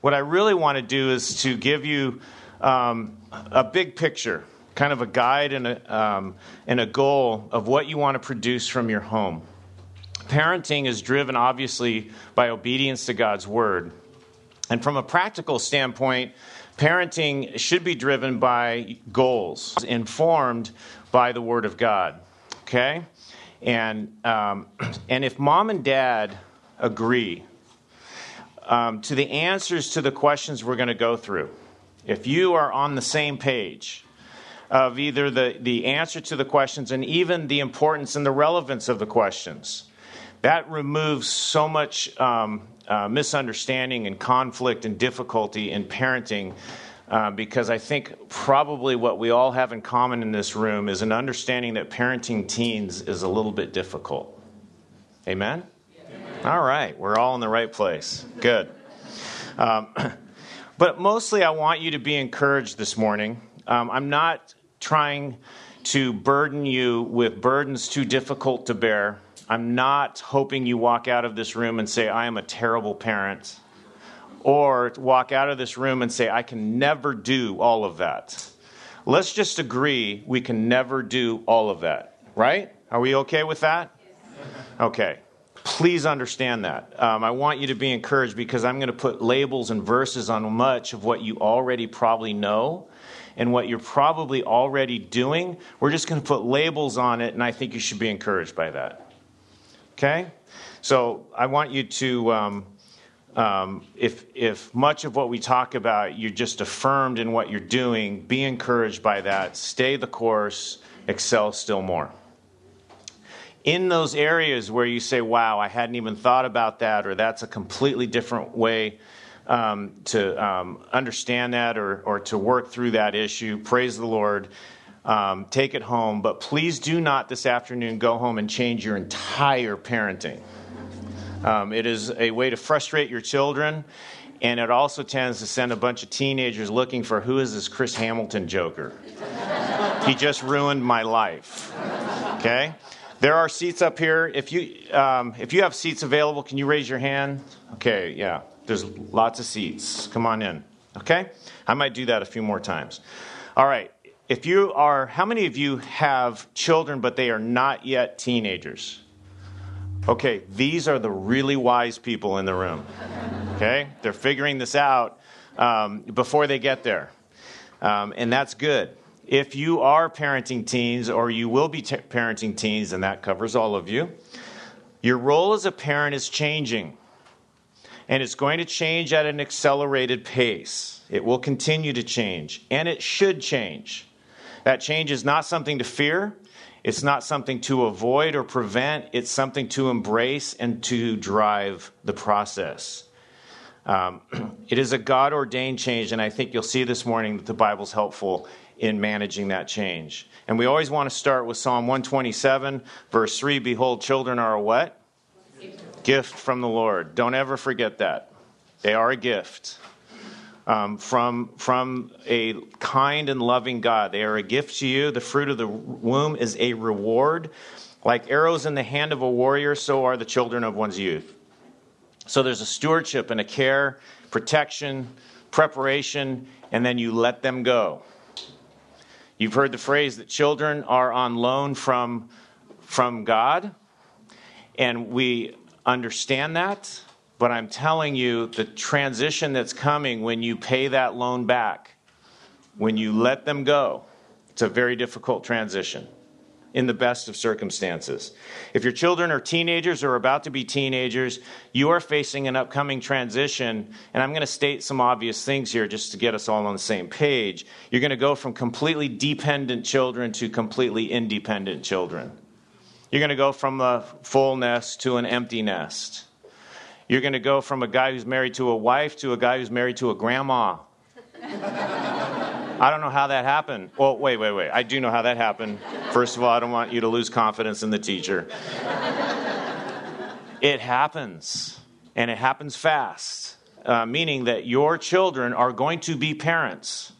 what I really want to do is to give you um, a big picture, kind of a guide and a, um, and a goal of what you want to produce from your home. Parenting is driven, obviously, by obedience to God's word. And from a practical standpoint, parenting should be driven by goals, informed by the word of God. Okay? And, um, and if mom and dad agree um, to the answers to the questions we're going to go through. If you are on the same page of either the, the answer to the questions and even the importance and the relevance of the questions, that removes so much um, uh, misunderstanding and conflict and difficulty in parenting. Uh, because I think probably what we all have in common in this room is an understanding that parenting teens is a little bit difficult. Amen? All right, we're all in the right place. Good. Um, but mostly, I want you to be encouraged this morning. Um, I'm not trying to burden you with burdens too difficult to bear. I'm not hoping you walk out of this room and say, I am a terrible parent, or walk out of this room and say, I can never do all of that. Let's just agree we can never do all of that, right? Are we okay with that? Okay. Please understand that. Um, I want you to be encouraged because I'm going to put labels and verses on much of what you already probably know and what you're probably already doing. We're just going to put labels on it, and I think you should be encouraged by that. Okay? So I want you to, um, um, if, if much of what we talk about you're just affirmed in what you're doing, be encouraged by that. Stay the course, excel still more in those areas where you say, wow, I hadn't even thought about that, or that's a completely different way um, to um, understand that or, or to work through that issue, praise the Lord. Um, take it home, but please do not this afternoon go home and change your entire parenting. Um, it is a way to frustrate your children, and it also tends to send a bunch of teenagers looking for who is this Chris Hamilton joker? he just ruined my life. Okay? There are seats up here. If you um, if you have seats available, can you raise your hand? Okay, yeah. There's lots of seats. Come on in. Okay, I might do that a few more times. All right. If you are, how many of you have children but they are not yet teenagers? Okay, these are the really wise people in the room. Okay, they're figuring this out um, before they get there, um, and that's good. If you are parenting teens or you will be t- parenting teens, and that covers all of you, your role as a parent is changing. And it's going to change at an accelerated pace. It will continue to change, and it should change. That change is not something to fear, it's not something to avoid or prevent, it's something to embrace and to drive the process. Um, it is a God ordained change, and I think you'll see this morning that the Bible's helpful in managing that change. And we always want to start with Psalm 127, verse 3 Behold, children are a what? Gift from the Lord. Don't ever forget that. They are a gift. Um, from, from a kind and loving God. They are a gift to you. The fruit of the womb is a reward. Like arrows in the hand of a warrior, so are the children of one's youth. So there's a stewardship and a care, protection, preparation, and then you let them go. You've heard the phrase that children are on loan from, from God, and we understand that, but I'm telling you the transition that's coming when you pay that loan back, when you let them go, it's a very difficult transition in the best of circumstances. If your children are teenagers or about to be teenagers, you are facing an upcoming transition, and I'm going to state some obvious things here just to get us all on the same page. You're going to go from completely dependent children to completely independent children. You're going to go from a full nest to an empty nest. You're going to go from a guy who's married to a wife to a guy who's married to a grandma. I don't know how that happened. Well, wait, wait, wait. I do know how that happened. First of all, I don't want you to lose confidence in the teacher. it happens, and it happens fast, uh, meaning that your children are going to be parents.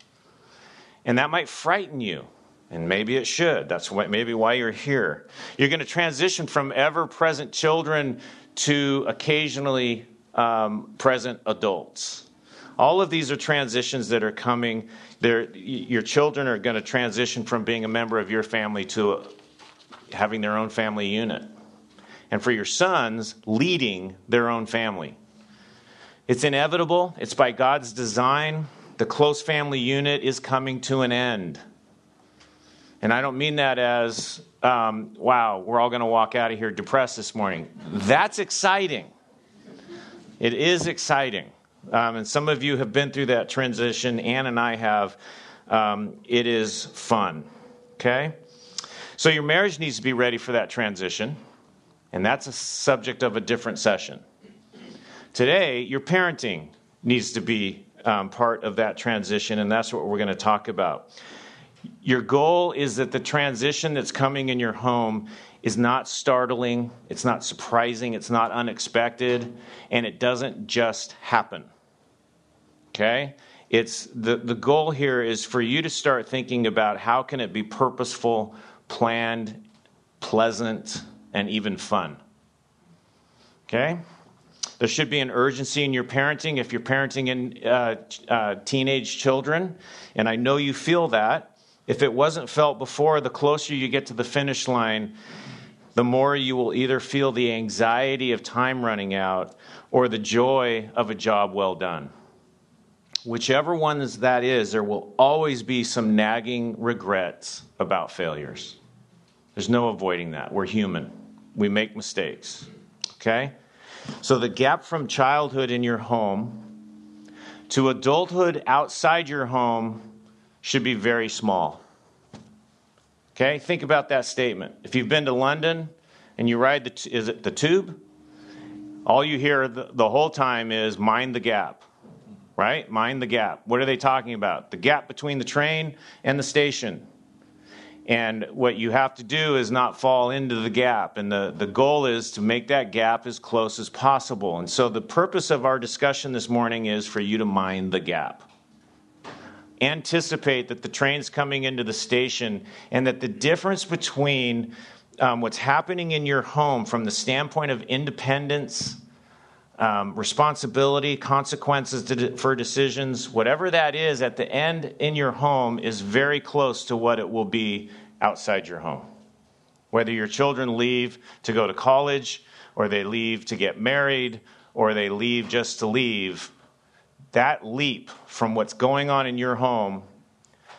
And that might frighten you. And maybe it should. That's what, maybe why you're here. You're going to transition from ever present children to occasionally um, present adults All of these are transitions that are coming. They're, your children are going to transition from being a member of your family to having their own family unit. And for your sons, leading their own family. It's inevitable, it's by God's design. The close family unit is coming to an end. And I don't mean that as, um, wow, we're all going to walk out of here depressed this morning. That's exciting. It is exciting. Um, and some of you have been through that transition. Ann and I have. Um, it is fun. Okay? So your marriage needs to be ready for that transition. And that's a subject of a different session. Today, your parenting needs to be um, part of that transition, and that's what we're going to talk about. Your goal is that the transition that's coming in your home is not startling, it's not surprising, it's not unexpected, and it doesn't just happen. Okay? It's the, the goal here is for you to start thinking about how can it be purposeful, planned, pleasant, and even fun. Okay? There should be an urgency in your parenting if you're parenting in uh, uh, teenage children, and I know you feel that. If it wasn't felt before, the closer you get to the finish line, the more you will either feel the anxiety of time running out or the joy of a job well done. Whichever one that is, there will always be some nagging regrets about failures. There's no avoiding that. We're human, we make mistakes. Okay? So the gap from childhood in your home to adulthood outside your home should be very small. Okay, think about that statement. If you've been to London and you ride the, is it the tube? All you hear the, the whole time is mind the gap, right? Mind the gap. What are they talking about? The gap between the train and the station. And what you have to do is not fall into the gap. And the, the goal is to make that gap as close as possible. And so the purpose of our discussion this morning is for you to mind the gap anticipate that the train's coming into the station and that the difference between um, what's happening in your home from the standpoint of independence, um, responsibility, consequences to, for decisions, whatever that is at the end in your home is very close to what it will be outside your home. Whether your children leave to go to college, or they leave to get married, or they leave just to leave, that leap from what's going on in your home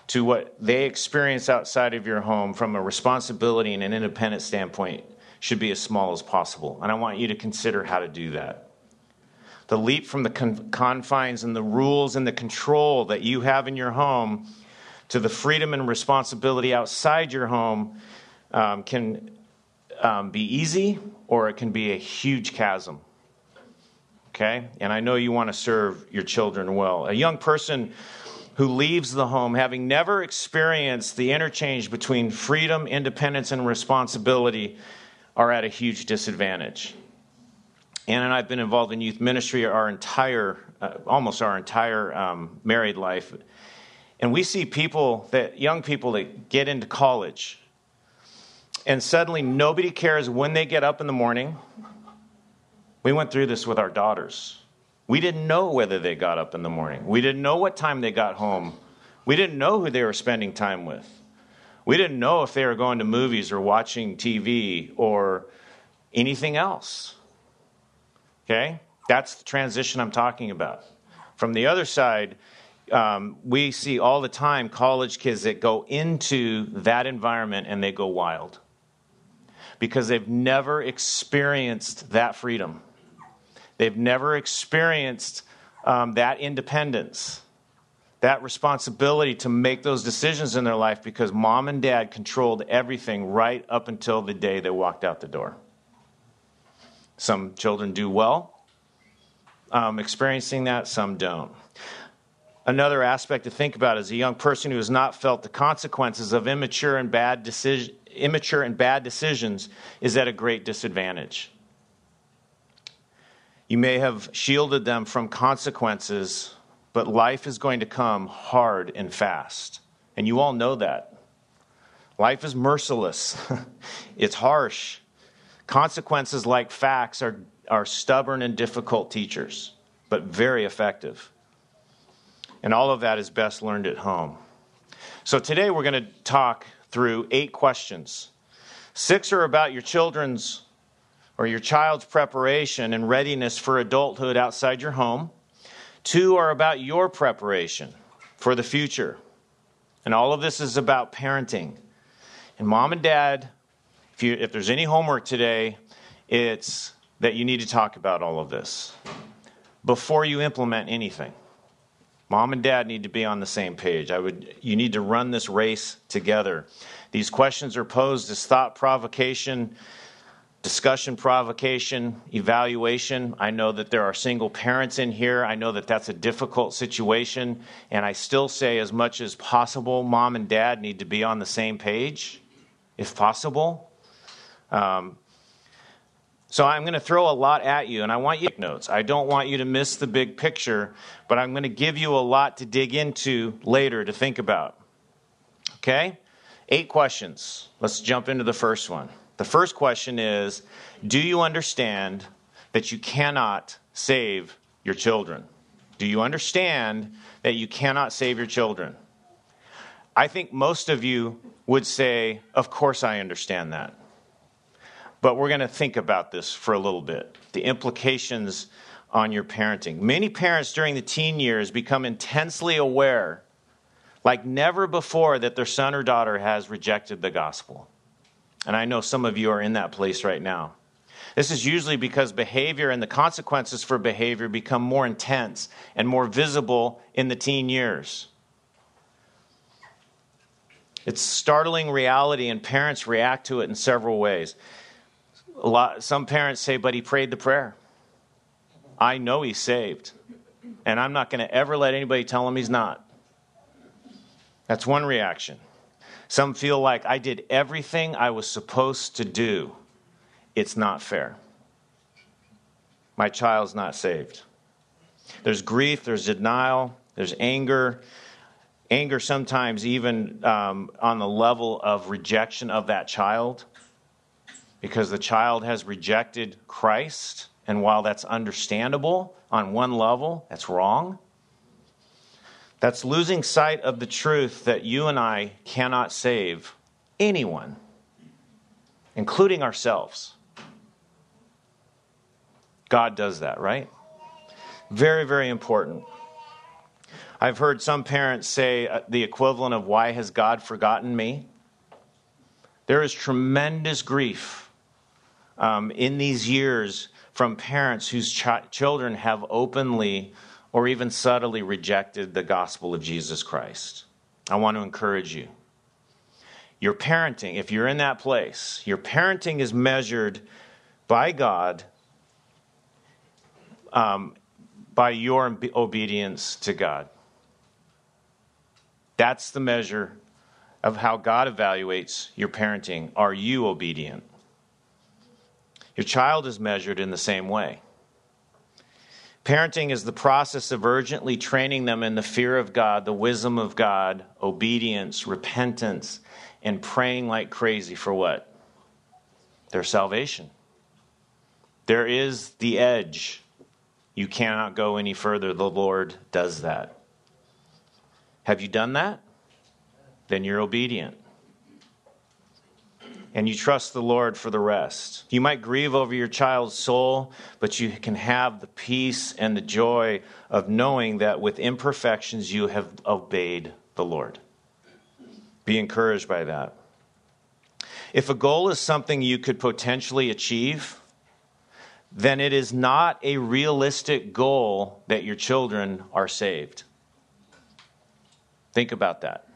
to what they experience outside of your home from a responsibility and an independent standpoint should be as small as possible. And I want you to consider how to do that. The leap from the confines and the rules and the control that you have in your home to the freedom and responsibility outside your home um, can um, be easy or it can be a huge chasm okay? And I know you want to serve your children well. A young person who leaves the home having never experienced the interchange between freedom, independence, and responsibility are at a huge disadvantage. Ann and I have been involved in youth ministry our entire, uh, almost our entire um, married life. And we see people that, young people that get into college, and suddenly nobody cares when they get up in the morning we went through this with our daughters. We didn't know whether they got up in the morning. We didn't know what time they got home. We didn't know who they were spending time with. We didn't know if they were going to movies or watching TV or anything else. Okay? That's the transition I'm talking about. From the other side, um, we see all the time college kids that go into that environment and they go wild because they've never experienced that freedom. They've never experienced um, that independence, that responsibility to make those decisions in their life because mom and dad controlled everything right up until the day they walked out the door. Some children do well um, experiencing that, some don't. Another aspect to think about is a young person who has not felt the consequences of immature and bad immature and bad decisions is at a great disadvantage. You may have shielded them from consequences, but life is going to come hard and fast. And you all know that. Life is merciless, it's harsh. Consequences, like facts, are, are stubborn and difficult teachers, but very effective. And all of that is best learned at home. So today we're going to talk through eight questions. Six are about your children's or your child's preparation and readiness for adulthood outside your home. Two are about your preparation for the future. And all of this is about parenting. And mom and dad, if, you, if there's any homework today, it's that you need to talk about all of this before you implement anything. Mom and dad need to be on the same page. I would you need to run this race together. These questions are posed as thought provocation, discussion provocation, evaluation. I know that there are single parents in here. I know that that's a difficult situation, and I still say as much as possible mom and dad need to be on the same page if possible. Um, so I'm going to throw a lot at you, and I want you to take notes. I don't want you to miss the big picture, but I'm going to give you a lot to dig into later to think about. Okay? Eight questions. Let's jump into the first one. The first question is Do you understand that you cannot save your children? Do you understand that you cannot save your children? I think most of you would say, Of course, I understand that. But we're going to think about this for a little bit the implications on your parenting. Many parents during the teen years become intensely aware, like never before, that their son or daughter has rejected the gospel. And I know some of you are in that place right now. This is usually because behavior and the consequences for behavior become more intense and more visible in the teen years. It's startling reality, and parents react to it in several ways. Lot, some parents say, but he prayed the prayer. I know he's saved. And I'm not going to ever let anybody tell him he's not. That's one reaction. Some feel like I did everything I was supposed to do. It's not fair. My child's not saved. There's grief, there's denial, there's anger. Anger sometimes even um, on the level of rejection of that child because the child has rejected Christ. And while that's understandable on one level, that's wrong. That's losing sight of the truth that you and I cannot save anyone, including ourselves. God does that, right? Very, very important. I've heard some parents say uh, the equivalent of, Why has God forgotten me? There is tremendous grief um, in these years from parents whose ch- children have openly or even subtly rejected the gospel of Jesus Christ. I want to encourage you. Your parenting, if you're in that place, your parenting is measured by God um, by your obedience to God. That's the measure of how God evaluates your parenting. Are you obedient? Your child is measured in the same way. Parenting is the process of urgently training them in the fear of God, the wisdom of God, obedience, repentance, and praying like crazy for what? Their salvation. There is the edge. You cannot go any further. The Lord does that. Have you done that? Then you're obedient and you trust the Lord for the rest. You might grieve over your child's soul, but you can have the peace and the joy of knowing that with imperfections you have obeyed the Lord. Be encouraged by that. If a goal is something you could potentially achieve, then it is not a realistic goal that your children are saved. Think about that.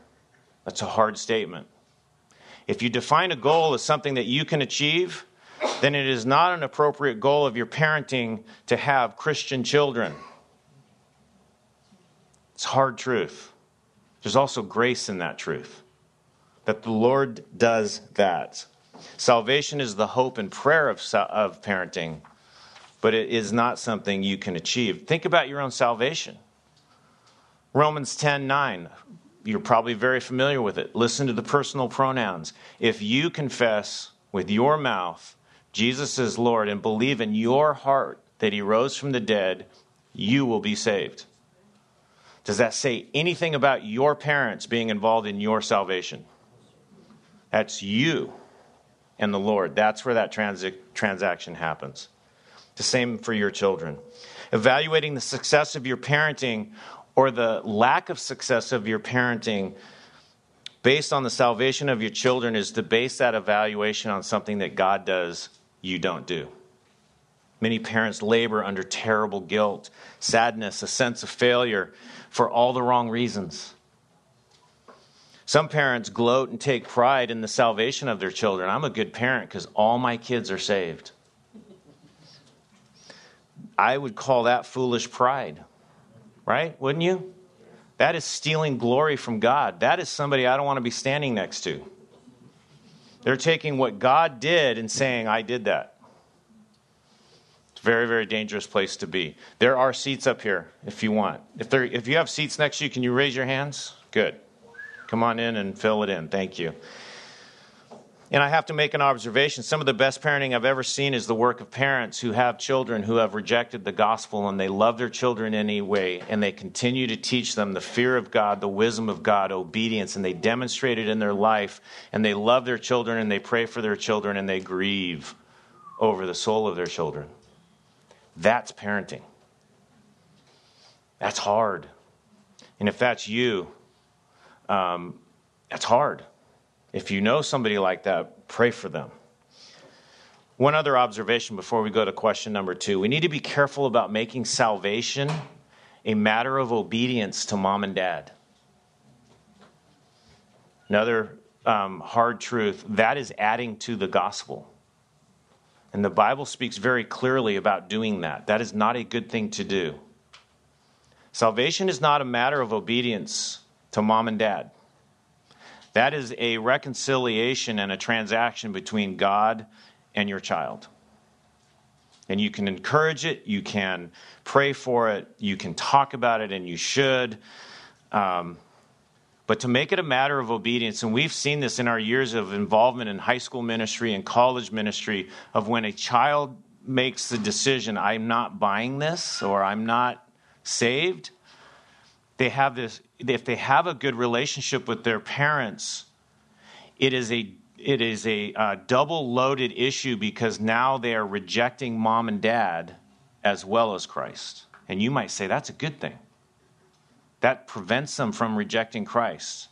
That's a hard statement. If you define a goal as something that you can achieve, then it is not an appropriate goal of your parenting to have Christian children. It's hard truth. There's also grace in that truth, that the Lord does that. Salvation is the hope and prayer of, of parenting, but it is not something you can achieve. Think about your own salvation. Romans 10 9 you're probably very familiar with it. Listen to the personal pronouns. If you confess with your mouth Jesus is Lord and believe in your heart that he rose from the dead, you will be saved. Does that say anything about your parents being involved in your salvation? That's you and the Lord. That's where that transaction happens. The same for your children. Evaluating the success of your parenting or the lack of success of your parenting based on the salvation of your children is to base that evaluation on something that God does, you don't do. Many parents labor under terrible guilt, sadness, a sense of failure for all the wrong reasons. Some parents gloat and take pride in the salvation of their children. I'm a good parent because all my kids are saved. I would call that foolish pride, right? Wouldn't you? That is stealing glory from God. That is somebody I don't want to be standing next to. They're taking what God did and saying, I did that. It's a very, very dangerous place to be. There are seats up here if you want. If, there, if you have seats next to you, can you raise your hands? Good. Come on in and fill it in. Thank you. And I have to make an observation. Some of the best parenting I've ever seen is the work of parents who have children who have rejected the gospel and they love their children anyway and they continue to teach them the fear of God, the wisdom of God, obedience, and they demonstrate it in their life and they love their children and they pray for their children and they grieve over the soul of their children. That's parenting. That's hard. And if that's you, um, that's hard. If you know somebody like that, pray for them. One other observation before we go to question number two we need to be careful about making salvation a matter of obedience to mom and dad. Another um, hard truth that is adding to the gospel. And the Bible speaks very clearly about doing that. That is not a good thing to do. Salvation is not a matter of obedience to mom and dad. That is a reconciliation and a transaction between God and your child. And you can encourage it, you can pray for it, you can talk about it, and you should. Um, but to make it a matter of obedience, and we've seen this in our years of involvement in high school ministry and college ministry, of when a child makes the decision, I'm not buying this or I'm not saved, they have this if they have a good relationship with their parents it is a it is a uh, double loaded issue because now they are rejecting mom and dad as well as Christ. And you might say that's a good thing. That prevents them from rejecting Christ.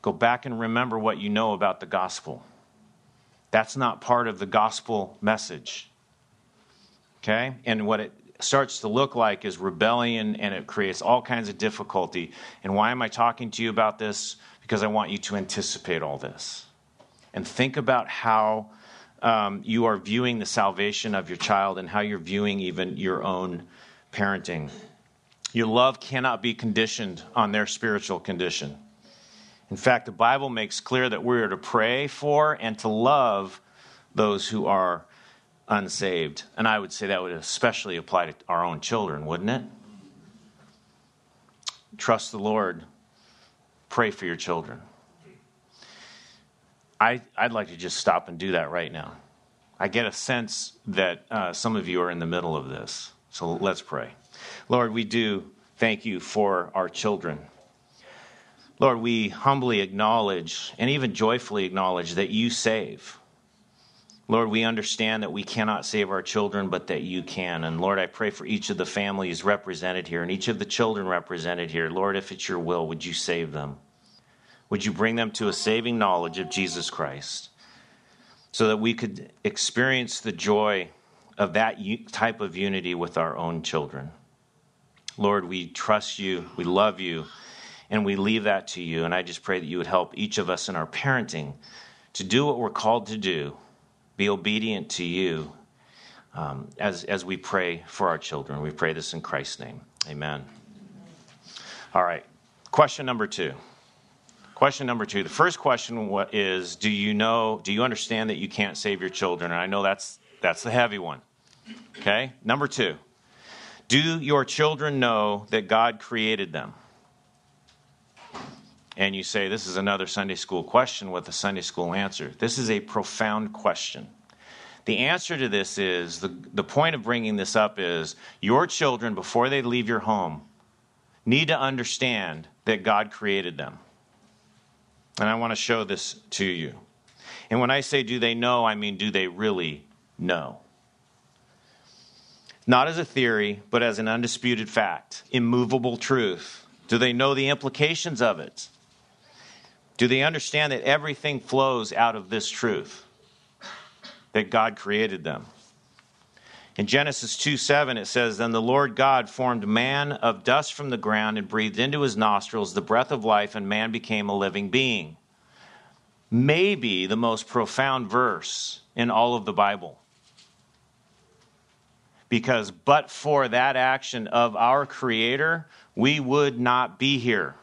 Go back and remember what you know about the gospel. That's not part of the gospel message. Okay? And what it starts to look like is rebellion and it creates all kinds of difficulty. And why am I talking to you about this? Because I want you to anticipate all this and think about how um, you are viewing the salvation of your child and how you're viewing even your own parenting. Your love cannot be conditioned on their spiritual condition. In fact, the Bible makes clear that we are to pray for and to love those who are unsaved. And I would say that would especially apply to our own children, wouldn't it? Trust the Lord. Pray for your children. I, I'd like to just stop and do that right now. I get a sense that uh, some of you are in the middle of this. So let's pray. Lord, we do thank you for our children. Lord, we humbly acknowledge and even joyfully acknowledge that you save. Lord, we understand that we cannot save our children, but that you can. And Lord, I pray for each of the families represented here and each of the children represented here. Lord, if it's your will, would you save them? Would you bring them to a saving knowledge of Jesus Christ so that we could experience the joy of that type of unity with our own children? Lord, we trust you, we love you, and we leave that to you. And I just pray that you would help each of us in our parenting to do what we're called to do be obedient to you um, as, as we pray for our children. We pray this in Christ's name. Amen. All right. Question number two. Question number two. The first question is Do you know, do you understand that you can't save your children? And I know that's, that's the heavy one. Okay. Number two. Do your children know that God created them? And you say, This is another Sunday school question with a Sunday school answer. This is a profound question. The answer to this is the, the point of bringing this up is your children, before they leave your home, need to understand that God created them. And I want to show this to you. And when I say do they know, I mean do they really know? Not as a theory, but as an undisputed fact, immovable truth. Do they know the implications of it? Do they understand that everything flows out of this truth? That God created them. In Genesis 2 7, it says, Then the Lord God formed man of dust from the ground and breathed into his nostrils the breath of life, and man became a living being. Maybe the most profound verse in all of the Bible. Because, but for that action of our Creator, we would not be here.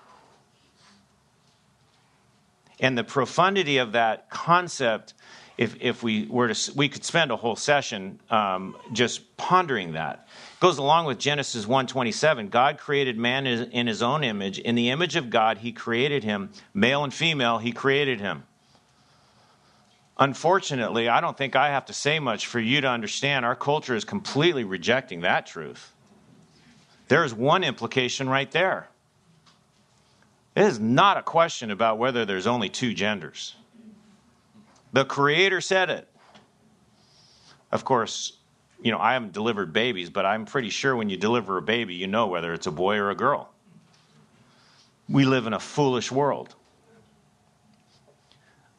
And the profundity of that concept if, if we were to, we could spend a whole session um, just pondering that. It goes along with Genesis 1:27. God created man in his own image. In the image of God, he created him. Male and female, he created him. Unfortunately, I don't think I have to say much for you to understand our culture is completely rejecting that truth. There's one implication right there. It is not a question about whether there's only two genders. The Creator said it. Of course, you know, I haven't delivered babies, but I'm pretty sure when you deliver a baby, you know whether it's a boy or a girl. We live in a foolish world.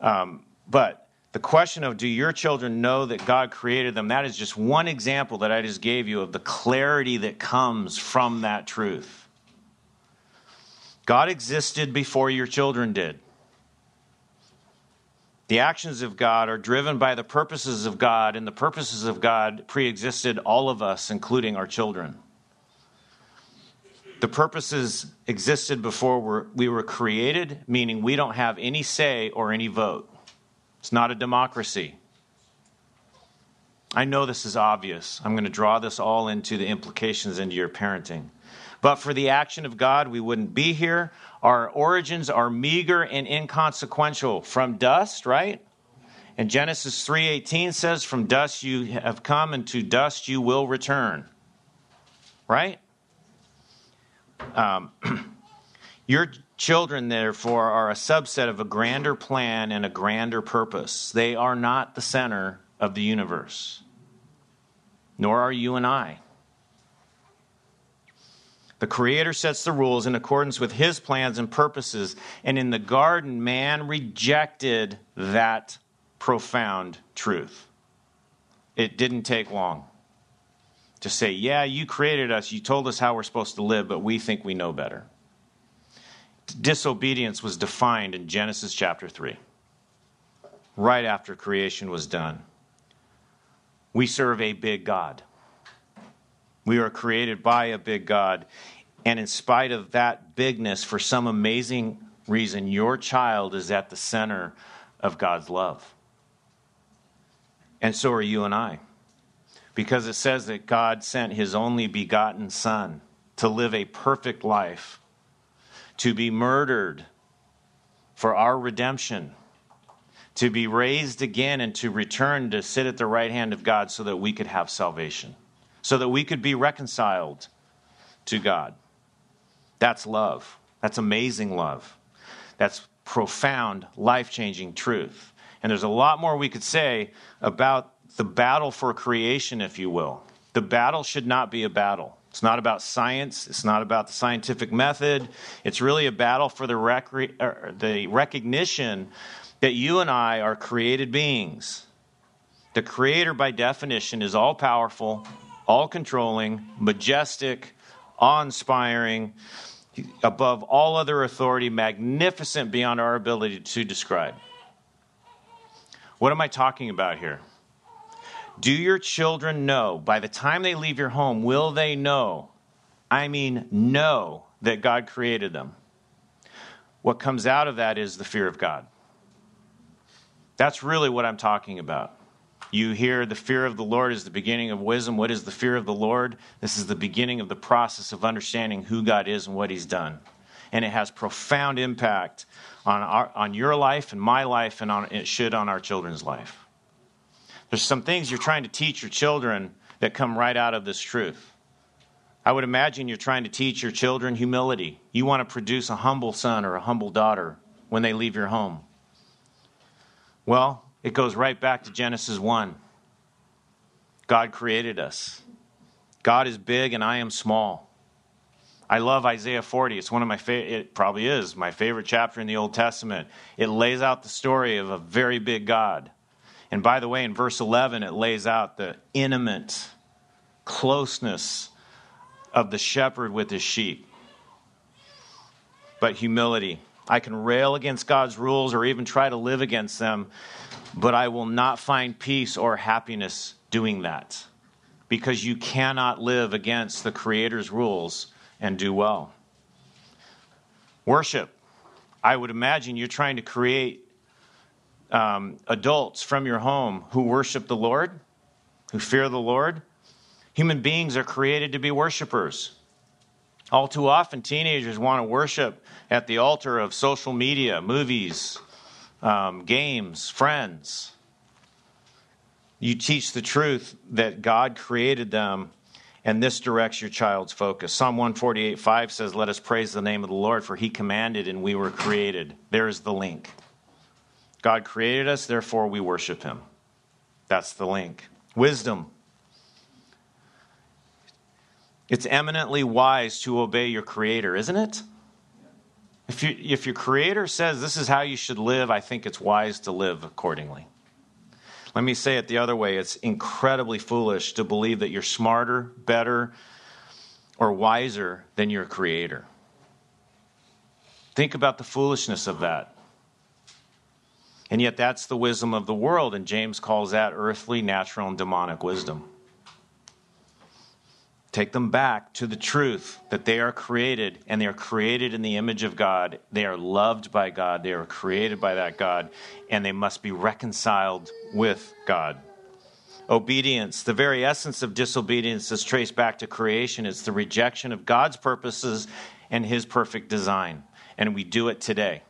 Um, but the question of do your children know that God created them, that is just one example that I just gave you of the clarity that comes from that truth. God existed before your children did. The actions of God are driven by the purposes of God, and the purposes of God pre existed all of us, including our children. The purposes existed before we were created, meaning we don't have any say or any vote. It's not a democracy. I know this is obvious. I'm going to draw this all into the implications into your parenting. But for the action of God, we wouldn't be here. Our origins are meager and inconsequential. From dust, right? And Genesis 3:18 says, "From dust you have come, and to dust you will return." Right? Um, your children, therefore, are a subset of a grander plan and a grander purpose. They are not the center of the universe, nor are you and I. The Creator sets the rules in accordance with His plans and purposes. And in the garden, man rejected that profound truth. It didn't take long to say, Yeah, you created us, you told us how we're supposed to live, but we think we know better. Disobedience was defined in Genesis chapter 3, right after creation was done. We serve a big God. We are created by a big God. And in spite of that bigness, for some amazing reason, your child is at the center of God's love. And so are you and I. Because it says that God sent his only begotten Son to live a perfect life, to be murdered for our redemption, to be raised again, and to return to sit at the right hand of God so that we could have salvation, so that we could be reconciled to God. That's love. That's amazing love. That's profound, life changing truth. And there's a lot more we could say about the battle for creation, if you will. The battle should not be a battle. It's not about science. It's not about the scientific method. It's really a battle for the, rec- er, the recognition that you and I are created beings. The Creator, by definition, is all powerful, all controlling, majestic, awe inspiring, above all other authority, magnificent beyond our ability to describe. What am I talking about here? Do your children know, by the time they leave your home, will they know? I mean, know that God created them. What comes out of that is the fear of God. That's really what I'm talking about. You hear the fear of the Lord is the beginning of wisdom. What is the fear of the Lord? This is the beginning of the process of understanding who God is and what He's done. And it has profound impact on, our, on your life and my life, and on, it should on our children's life. There's some things you're trying to teach your children that come right out of this truth. I would imagine you're trying to teach your children humility. You want to produce a humble son or a humble daughter when they leave your home. Well, it goes right back to Genesis 1. God created us. God is big and I am small. I love Isaiah 40. It's one of my favorite, it probably is my favorite chapter in the Old Testament. It lays out the story of a very big God. And by the way, in verse 11, it lays out the intimate closeness of the shepherd with his sheep. But humility. I can rail against God's rules or even try to live against them, but I will not find peace or happiness doing that because you cannot live against the Creator's rules and do well. Worship. I would imagine you're trying to create um, adults from your home who worship the Lord, who fear the Lord. Human beings are created to be worshipers. All too often, teenagers want to worship at the altar of social media, movies, um, games, friends. You teach the truth that God created them, and this directs your child's focus. Psalm 148 5 says, Let us praise the name of the Lord, for he commanded and we were created. There's the link. God created us, therefore we worship him. That's the link. Wisdom. It's eminently wise to obey your Creator, isn't it? If, you, if your Creator says this is how you should live, I think it's wise to live accordingly. Let me say it the other way it's incredibly foolish to believe that you're smarter, better, or wiser than your Creator. Think about the foolishness of that. And yet, that's the wisdom of the world, and James calls that earthly, natural, and demonic wisdom. Take them back to the truth that they are created and they are created in the image of God. They are loved by God. They are created by that God and they must be reconciled with God. Obedience, the very essence of disobedience is traced back to creation. It's the rejection of God's purposes and his perfect design. And we do it today.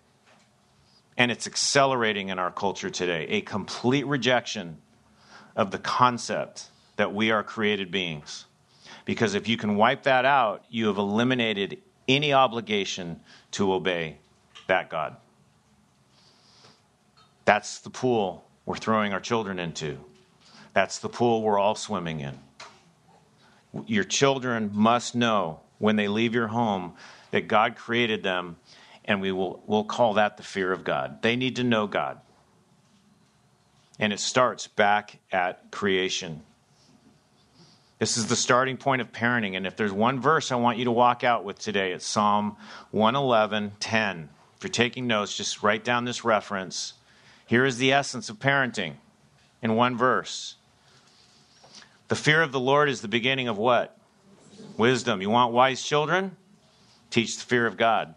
And it's accelerating in our culture today. A complete rejection of the concept that we are created beings. Because if you can wipe that out, you have eliminated any obligation to obey that God. That's the pool we're throwing our children into. That's the pool we're all swimming in. Your children must know when they leave your home that God created them, and we will we'll call that the fear of God. They need to know God. And it starts back at creation. This is the starting point of parenting. And if there's one verse I want you to walk out with today, it's Psalm 111 10. If you're taking notes, just write down this reference. Here is the essence of parenting in one verse. The fear of the Lord is the beginning of what? Wisdom. You want wise children? Teach the fear of God.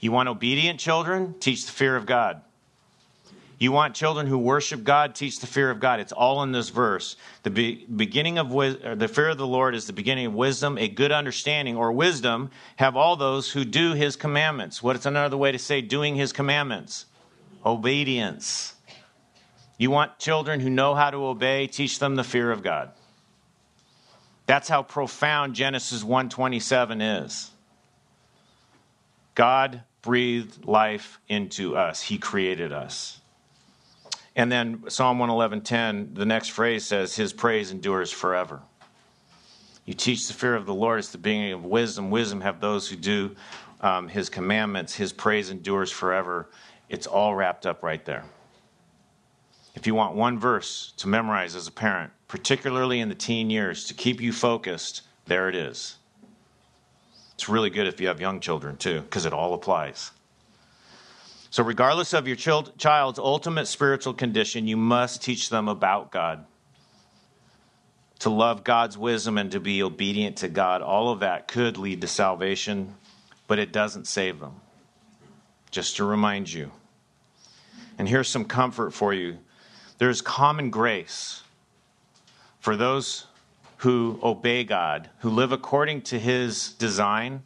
You want obedient children? Teach the fear of God. You want children who worship God, teach the fear of God. It's all in this verse. The be- beginning of the fear of the Lord is the beginning of wisdom. A good understanding or wisdom have all those who do His commandments. What is another way to say doing His commandments? Obedience. You want children who know how to obey, teach them the fear of God. That's how profound Genesis 127 is. God breathed life into us. He created us. And then Psalm 111:10, the next phrase says, His praise endures forever. You teach the fear of the Lord. It's the beginning of wisdom. Wisdom have those who do um, His commandments. His praise endures forever. It's all wrapped up right there. If you want one verse to memorize as a parent, particularly in the teen years, to keep you focused, there it is. It's really good if you have young children too, because it all applies. So, regardless of your child's ultimate spiritual condition, you must teach them about God. To love God's wisdom and to be obedient to God, all of that could lead to salvation, but it doesn't save them. Just to remind you. And here's some comfort for you there's common grace for those who obey God, who live according to his design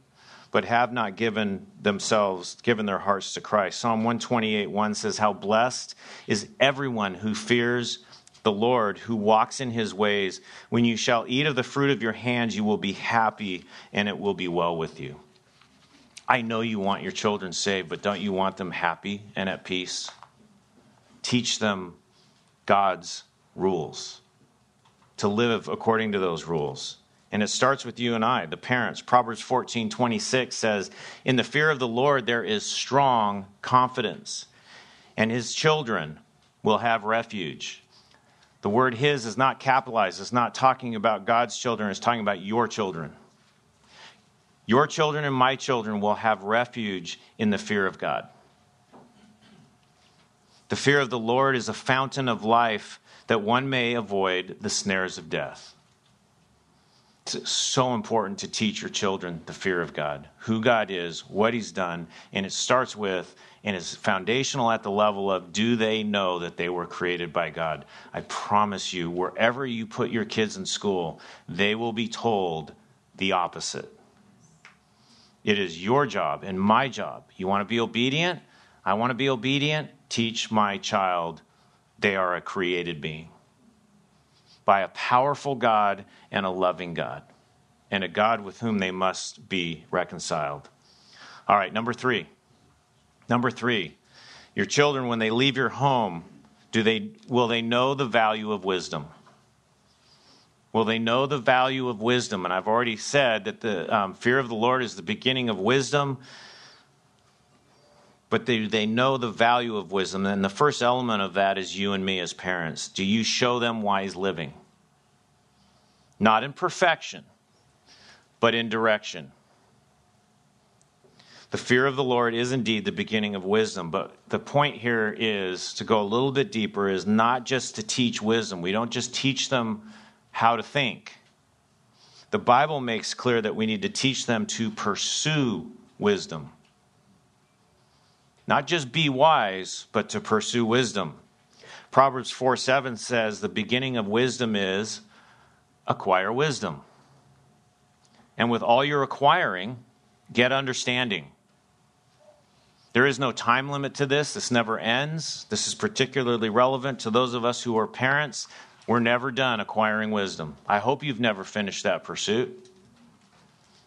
but have not given themselves, given their hearts to Christ. Psalm 128 1 says, How blessed is everyone who fears the Lord, who walks in his ways. When you shall eat of the fruit of your hands, you will be happy, and it will be well with you. I know you want your children saved, but don't you want them happy and at peace? Teach them God's rules, to live according to those rules. And it starts with you and I, the parents. Proverbs 14 26 says, In the fear of the Lord there is strong confidence, and his children will have refuge. The word his is not capitalized. It's not talking about God's children, it's talking about your children. Your children and my children will have refuge in the fear of God. The fear of the Lord is a fountain of life that one may avoid the snares of death. It's so important to teach your children the fear of God, who God is, what He's done, and it starts with and is foundational at the level of do they know that they were created by God? I promise you, wherever you put your kids in school, they will be told the opposite. It is your job and my job. You want to be obedient? I want to be obedient. Teach my child they are a created being by a powerful God and a loving God, and a God with whom they must be reconciled. All right, number three. Number three, your children, when they leave your home, do they, will they know the value of wisdom? Will they know the value of wisdom? And I've already said that the um, fear of the Lord is the beginning of wisdom. But do they know the value of wisdom? And the first element of that is you and me as parents. Do you show them wise living? Not in perfection, but in direction. The fear of the Lord is indeed the beginning of wisdom, but the point here is to go a little bit deeper is not just to teach wisdom. We don't just teach them how to think. The Bible makes clear that we need to teach them to pursue wisdom. Not just be wise, but to pursue wisdom. Proverbs 4 7 says, The beginning of wisdom is acquire wisdom. And with all your acquiring, get understanding. There is no time limit to this. This never ends. This is particularly relevant to those of us who are parents. We're never done acquiring wisdom. I hope you've never finished that pursuit.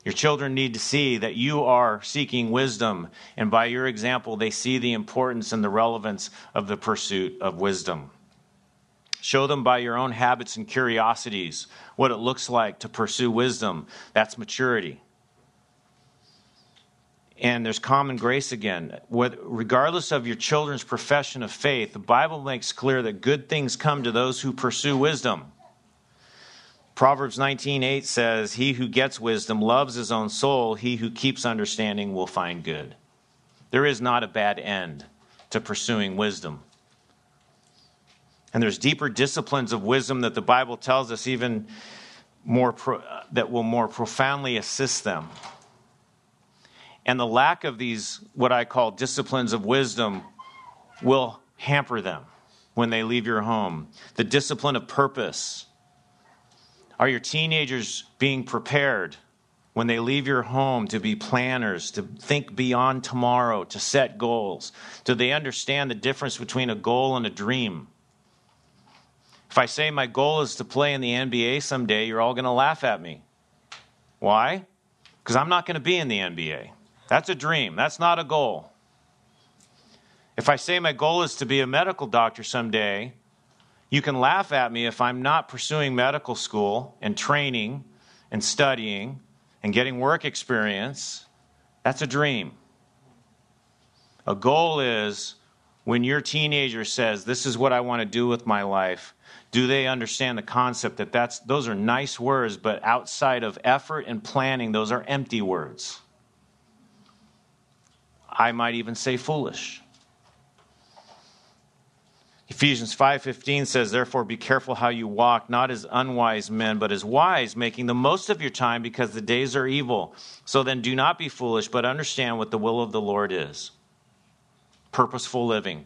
Your children need to see that you are seeking wisdom, and by your example, they see the importance and the relevance of the pursuit of wisdom. Show them by your own habits and curiosities what it looks like to pursue wisdom. That's maturity and there's common grace again. regardless of your children's profession of faith, the Bible makes clear that good things come to those who pursue wisdom. Proverbs 19:8 says, "He who gets wisdom loves his own soul; he who keeps understanding will find good." There is not a bad end to pursuing wisdom. And there's deeper disciplines of wisdom that the Bible tells us even more pro- that will more profoundly assist them. And the lack of these, what I call disciplines of wisdom, will hamper them when they leave your home. The discipline of purpose. Are your teenagers being prepared when they leave your home to be planners, to think beyond tomorrow, to set goals? Do they understand the difference between a goal and a dream? If I say my goal is to play in the NBA someday, you're all going to laugh at me. Why? Because I'm not going to be in the NBA. That's a dream, that's not a goal. If I say my goal is to be a medical doctor someday, you can laugh at me if I'm not pursuing medical school and training and studying and getting work experience. That's a dream. A goal is when your teenager says, This is what I want to do with my life, do they understand the concept that that's, those are nice words, but outside of effort and planning, those are empty words? I might even say foolish. Ephesians 5:15 says therefore be careful how you walk not as unwise men but as wise making the most of your time because the days are evil so then do not be foolish but understand what the will of the Lord is purposeful living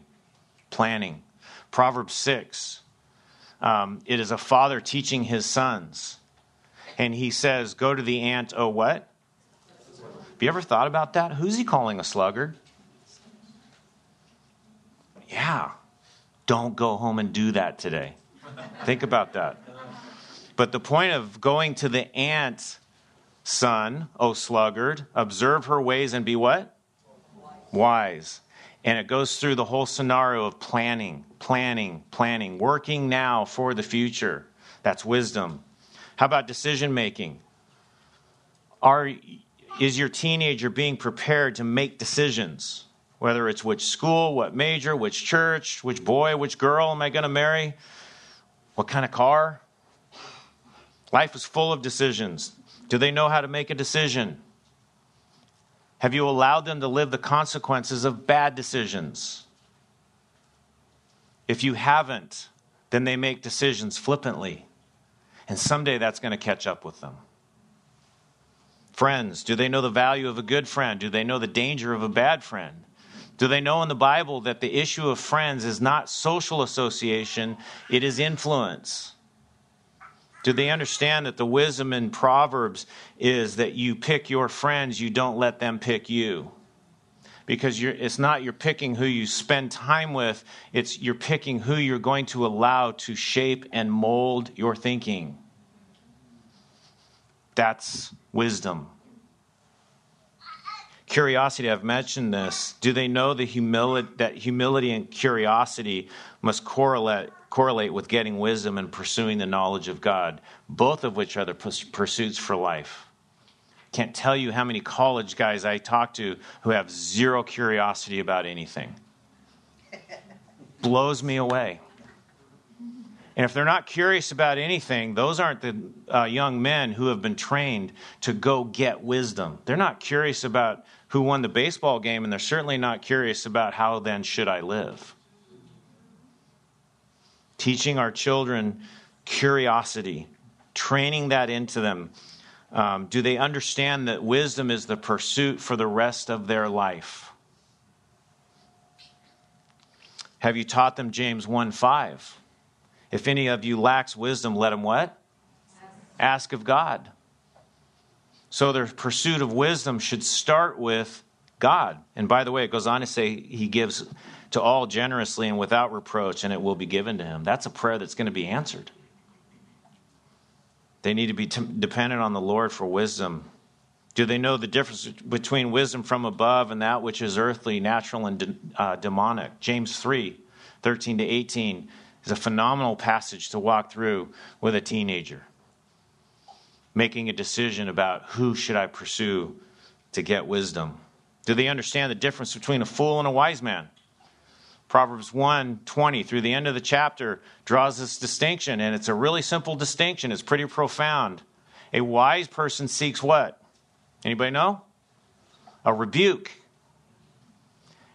planning Proverbs 6 um, it is a father teaching his sons and he says go to the ant oh what have you ever thought about that? Who's he calling a sluggard? Yeah. Don't go home and do that today. Think about that. But the point of going to the ant, son, O sluggard, observe her ways and be what? Wise. And it goes through the whole scenario of planning, planning, planning, working now for the future. That's wisdom. How about decision making? Are, is your teenager being prepared to make decisions? Whether it's which school, what major, which church, which boy, which girl am I going to marry? What kind of car? Life is full of decisions. Do they know how to make a decision? Have you allowed them to live the consequences of bad decisions? If you haven't, then they make decisions flippantly. And someday that's going to catch up with them. Friends, do they know the value of a good friend? Do they know the danger of a bad friend? Do they know in the Bible that the issue of friends is not social association, it is influence? Do they understand that the wisdom in Proverbs is that you pick your friends, you don't let them pick you? Because it's not you're picking who you spend time with, it's you're picking who you're going to allow to shape and mold your thinking. That's wisdom. Curiosity, I've mentioned this. Do they know the humility, that humility and curiosity must correlate, correlate with getting wisdom and pursuing the knowledge of God, both of which are the pursuits for life? Can't tell you how many college guys I talk to who have zero curiosity about anything. Blows me away. And if they're not curious about anything, those aren't the uh, young men who have been trained to go get wisdom. They're not curious about who won the baseball game, and they're certainly not curious about how then should I live. Teaching our children curiosity, training that into them. Um, do they understand that wisdom is the pursuit for the rest of their life? Have you taught them James 1 5? If any of you lacks wisdom, let him what? Ask of God. So their pursuit of wisdom should start with God. And by the way, it goes on to say he gives to all generously and without reproach, and it will be given to him. That's a prayer that's going to be answered. They need to be t- dependent on the Lord for wisdom. Do they know the difference between wisdom from above and that which is earthly, natural, and de- uh, demonic? James 3 13 to 18 is a phenomenal passage to walk through with a teenager making a decision about who should I pursue to get wisdom. Do they understand the difference between a fool and a wise man? Proverbs 1 20 through the end of the chapter draws this distinction, and it's a really simple distinction. It's pretty profound. A wise person seeks what? Anybody know? A rebuke.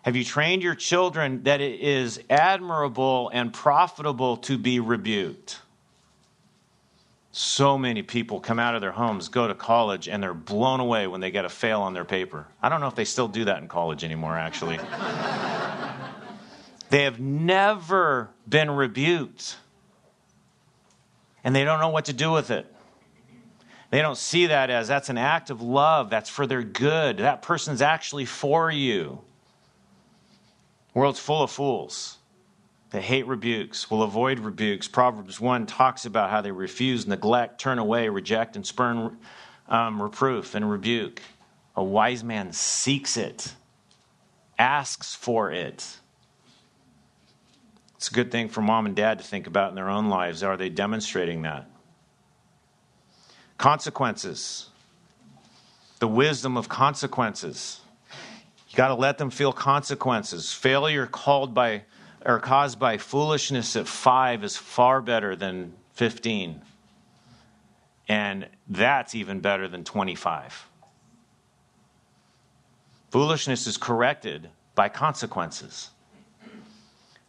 Have you trained your children that it is admirable and profitable to be rebuked? So many people come out of their homes, go to college, and they're blown away when they get a fail on their paper. I don't know if they still do that in college anymore, actually. they have never been rebuked, and they don't know what to do with it. They don't see that as that's an act of love, that's for their good. That person's actually for you. The world's full of fools. They hate rebukes, will avoid rebukes. Proverbs 1 talks about how they refuse, neglect, turn away, reject, and spurn um, reproof and rebuke. A wise man seeks it, asks for it. It's a good thing for mom and dad to think about in their own lives. Are they demonstrating that? Consequences. The wisdom of consequences. You got to let them feel consequences. Failure called by or caused by foolishness at five is far better than 15. And that's even better than 25. Foolishness is corrected by consequences.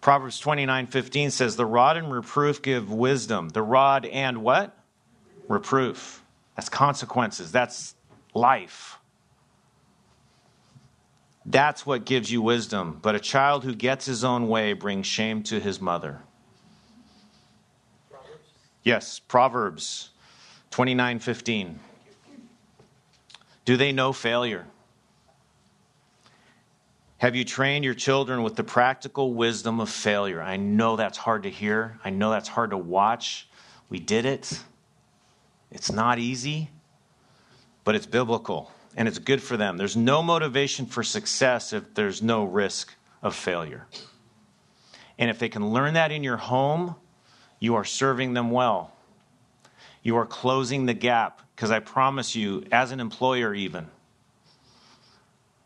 Proverbs 29:15 says the rod and reproof give wisdom. The rod and what? Reproof. That's consequences. That's life. That's what gives you wisdom. But a child who gets his own way brings shame to his mother. Proverbs. Yes, Proverbs 29:15. Do they know failure? Have you trained your children with the practical wisdom of failure? I know that's hard to hear. I know that's hard to watch. We did it. It's not easy, but it's biblical and it's good for them. There's no motivation for success if there's no risk of failure. And if they can learn that in your home, you are serving them well. You are closing the gap because I promise you, as an employer, even,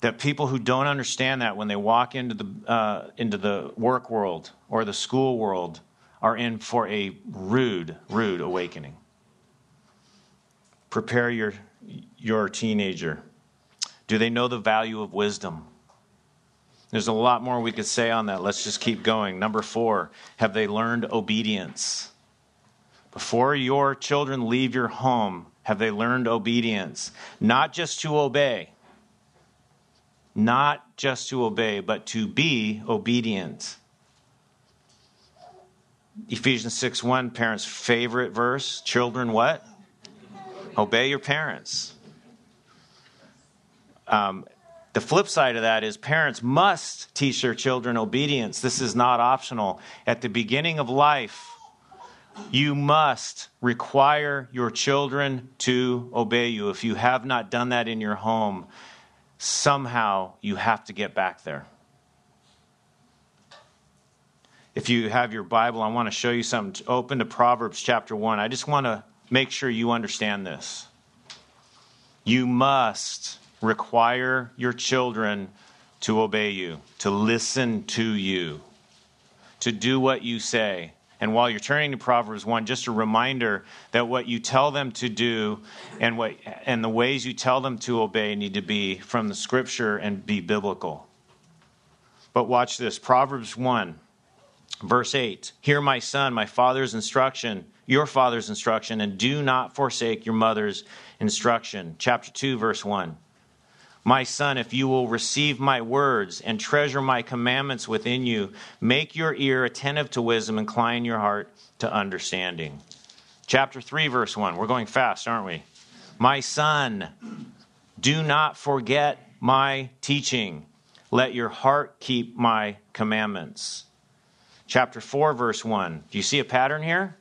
that people who don't understand that when they walk into the, uh, into the work world or the school world are in for a rude, rude awakening. Prepare your, your teenager. Do they know the value of wisdom? There's a lot more we could say on that. Let's just keep going. Number four, have they learned obedience? Before your children leave your home, have they learned obedience? Not just to obey, not just to obey, but to be obedient. Ephesians 6 1, parents' favorite verse. Children, what? Obey your parents. Um, the flip side of that is parents must teach their children obedience. This is not optional. At the beginning of life, you must require your children to obey you. If you have not done that in your home, somehow you have to get back there. If you have your Bible, I want to show you something. Open to Proverbs chapter 1. I just want to make sure you understand this. You must require your children to obey you, to listen to you, to do what you say. And while you're turning to Proverbs 1, just a reminder that what you tell them to do and, what, and the ways you tell them to obey need to be from the scripture and be biblical. But watch this Proverbs 1, verse 8 Hear, my son, my father's instruction, your father's instruction, and do not forsake your mother's instruction. Chapter 2, verse 1. My son, if you will receive my words and treasure my commandments within you, make your ear attentive to wisdom, incline your heart to understanding. Chapter 3, verse 1. We're going fast, aren't we? My son, do not forget my teaching. Let your heart keep my commandments. Chapter 4, verse 1. Do you see a pattern here?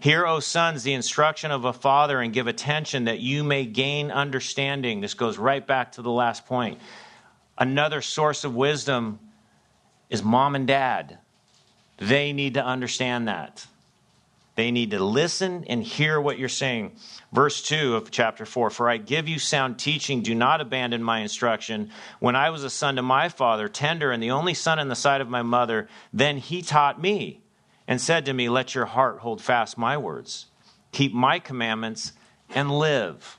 Hear, O sons, the instruction of a father, and give attention that you may gain understanding. This goes right back to the last point. Another source of wisdom is mom and dad. They need to understand that. They need to listen and hear what you're saying. Verse 2 of chapter 4 For I give you sound teaching, do not abandon my instruction. When I was a son to my father, tender and the only son in the sight of my mother, then he taught me and said to me, Let your heart hold fast my words, keep my commandments, and live.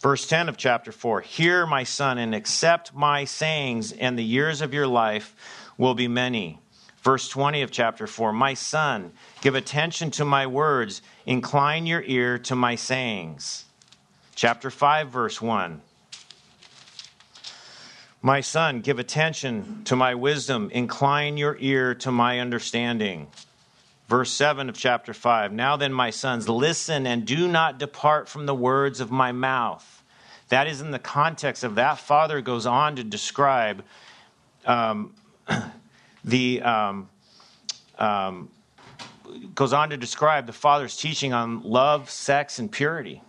Verse 10 of chapter 4 Hear, my son, and accept my sayings, and the years of your life will be many. Verse 20 of chapter 4 My son, give attention to my words, incline your ear to my sayings. Chapter 5, verse 1 my son, give attention to my wisdom, incline your ear to my understanding. Verse 7 of chapter 5 Now then, my sons, listen and do not depart from the words of my mouth. That is in the context of that father goes on to describe um, the. Um, um, goes on to describe the father's teaching on love, sex, and purity.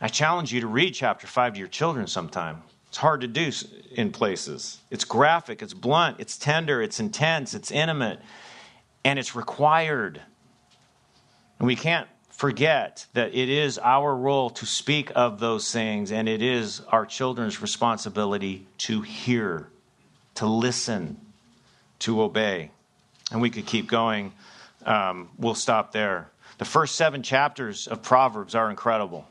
I challenge you to read chapter 5 to your children sometime. It's hard to do in places. It's graphic, it's blunt, it's tender, it's intense, it's intimate, and it's required. And we can't forget that it is our role to speak of those things, and it is our children's responsibility to hear, to listen, to obey. And we could keep going. Um, we'll stop there. The first seven chapters of Proverbs are incredible.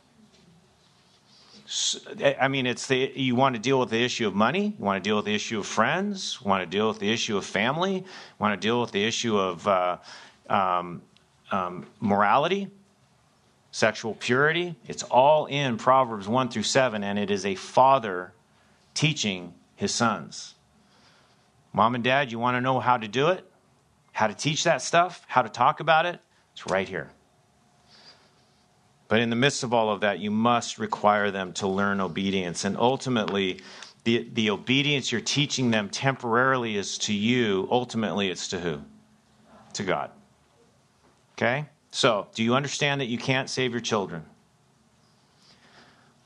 I mean, it's the you want to deal with the issue of money, you want to deal with the issue of friends, you want to deal with the issue of family, you want to deal with the issue of uh, um, um, morality, sexual purity. It's all in Proverbs one through seven, and it is a father teaching his sons. Mom and dad, you want to know how to do it, how to teach that stuff, how to talk about it? It's right here. But in the midst of all of that, you must require them to learn obedience. And ultimately, the, the obedience you're teaching them temporarily is to you. Ultimately, it's to who? To God. Okay? So, do you understand that you can't save your children?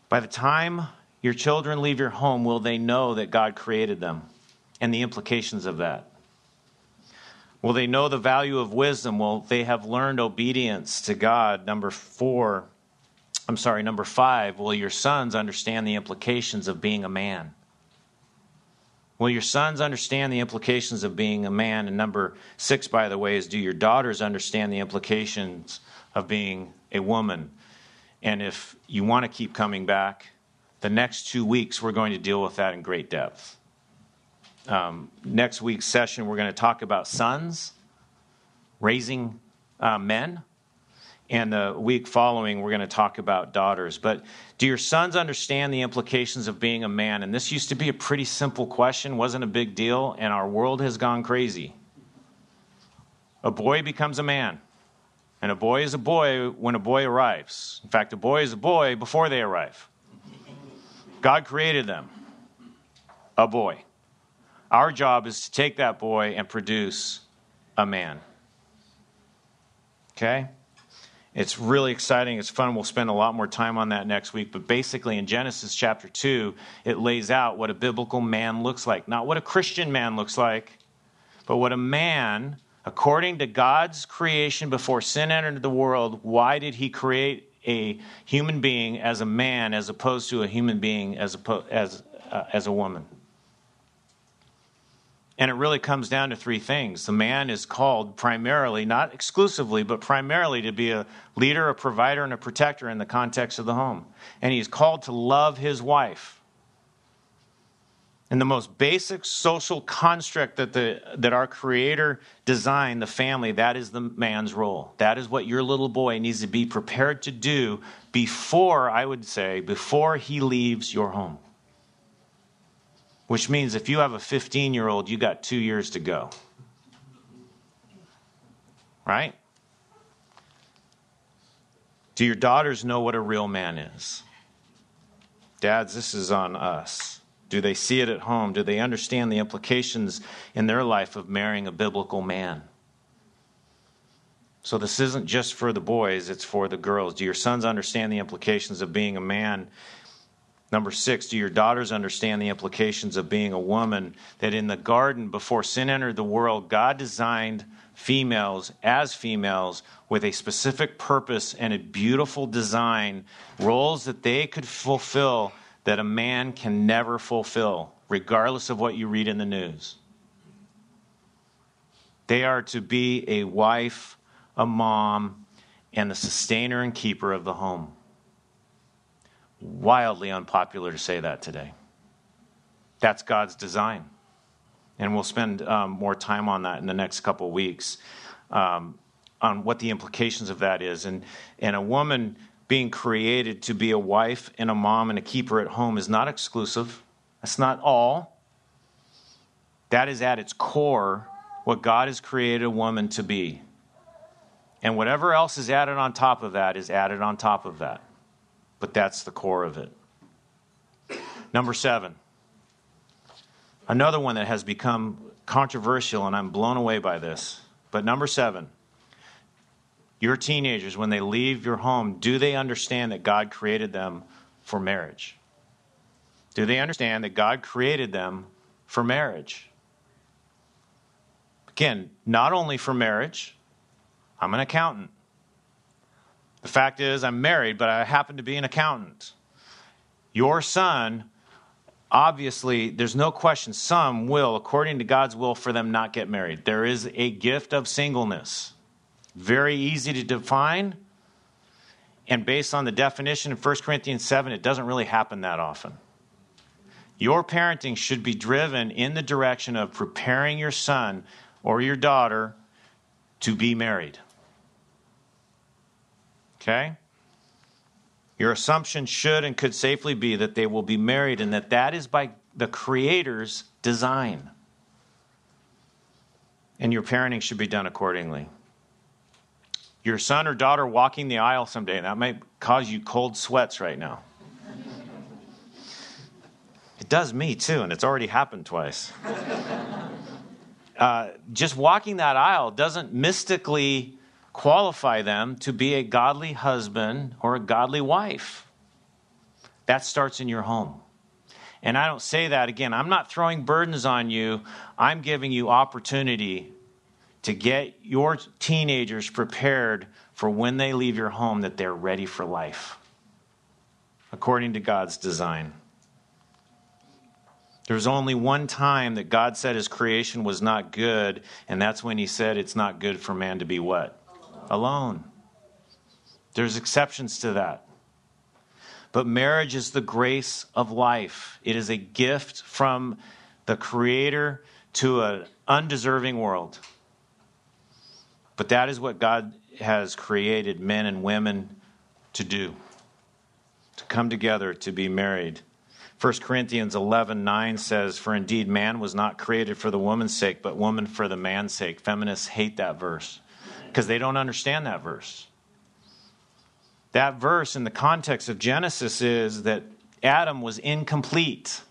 By the time your children leave your home, will they know that God created them and the implications of that? Will they know the value of wisdom? Will they have learned obedience to God? Number four, I'm sorry, number five, will your sons understand the implications of being a man? Will your sons understand the implications of being a man? And number six, by the way, is do your daughters understand the implications of being a woman? And if you want to keep coming back, the next two weeks we're going to deal with that in great depth um, next week's session, we're going to talk about sons raising uh, men. And the week following, we're going to talk about daughters. But do your sons understand the implications of being a man? And this used to be a pretty simple question, wasn't a big deal, and our world has gone crazy. A boy becomes a man, and a boy is a boy when a boy arrives. In fact, a boy is a boy before they arrive. God created them, a boy. Our job is to take that boy and produce a man. Okay? It's really exciting. It's fun. We'll spend a lot more time on that next week. But basically, in Genesis chapter 2, it lays out what a biblical man looks like. Not what a Christian man looks like, but what a man, according to God's creation before sin entered the world, why did he create a human being as a man as opposed to a human being as a, as, uh, as a woman? And it really comes down to three things. The man is called primarily, not exclusively, but primarily to be a leader, a provider, and a protector in the context of the home. And he's called to love his wife. And the most basic social construct that, the, that our Creator designed, the family, that is the man's role. That is what your little boy needs to be prepared to do before, I would say, before he leaves your home. Which means if you have a 15 year old, you got two years to go. Right? Do your daughters know what a real man is? Dads, this is on us. Do they see it at home? Do they understand the implications in their life of marrying a biblical man? So, this isn't just for the boys, it's for the girls. Do your sons understand the implications of being a man Number six, do your daughters understand the implications of being a woman? That in the garden, before sin entered the world, God designed females as females with a specific purpose and a beautiful design, roles that they could fulfill that a man can never fulfill, regardless of what you read in the news. They are to be a wife, a mom, and the sustainer and keeper of the home wildly unpopular to say that today. That's God's design. And we'll spend um, more time on that in the next couple weeks um, on what the implications of that is. And, and a woman being created to be a wife and a mom and a keeper at home is not exclusive. That's not all. That is at its core what God has created a woman to be. And whatever else is added on top of that is added on top of that but that's the core of it. Number seven, another one that has become controversial, and I'm blown away by this. But number seven, your teenagers, when they leave your home, do they understand that God created them for marriage? Do they understand that God created them for marriage? Again, not only for marriage, I'm an accountant. The fact is, I'm married, but I happen to be an accountant. Your son, obviously, there's no question, some will, according to God's will, for them not get married. There is a gift of singleness. Very easy to define. And based on the definition in 1 Corinthians 7, it doesn't really happen that often. Your parenting should be driven in the direction of preparing your son or your daughter to be married. Okay? Your assumption should and could safely be that they will be married and that that is by the Creator's design. And your parenting should be done accordingly. your son or daughter walking the aisle someday. That might cause you cold sweats right now. It does me too, and it's already happened twice. Uh, just walking that aisle doesn't mystically qualify them to be a godly husband or a godly wife. That starts in your home. And I don't say that again. I'm not throwing burdens on you. I'm giving you opportunity to get your teenagers prepared for when they leave your home that they're ready for life according to God's design. There was only one time that God said his creation was not good, and that's when he said it's not good for man to be what? Alone. There's exceptions to that. But marriage is the grace of life. It is a gift from the Creator to an undeserving world. But that is what God has created men and women to do to come together to be married. 1 Corinthians 11 9 says, For indeed man was not created for the woman's sake, but woman for the man's sake. Feminists hate that verse because they don't understand that verse. That verse in the context of Genesis is that Adam was incomplete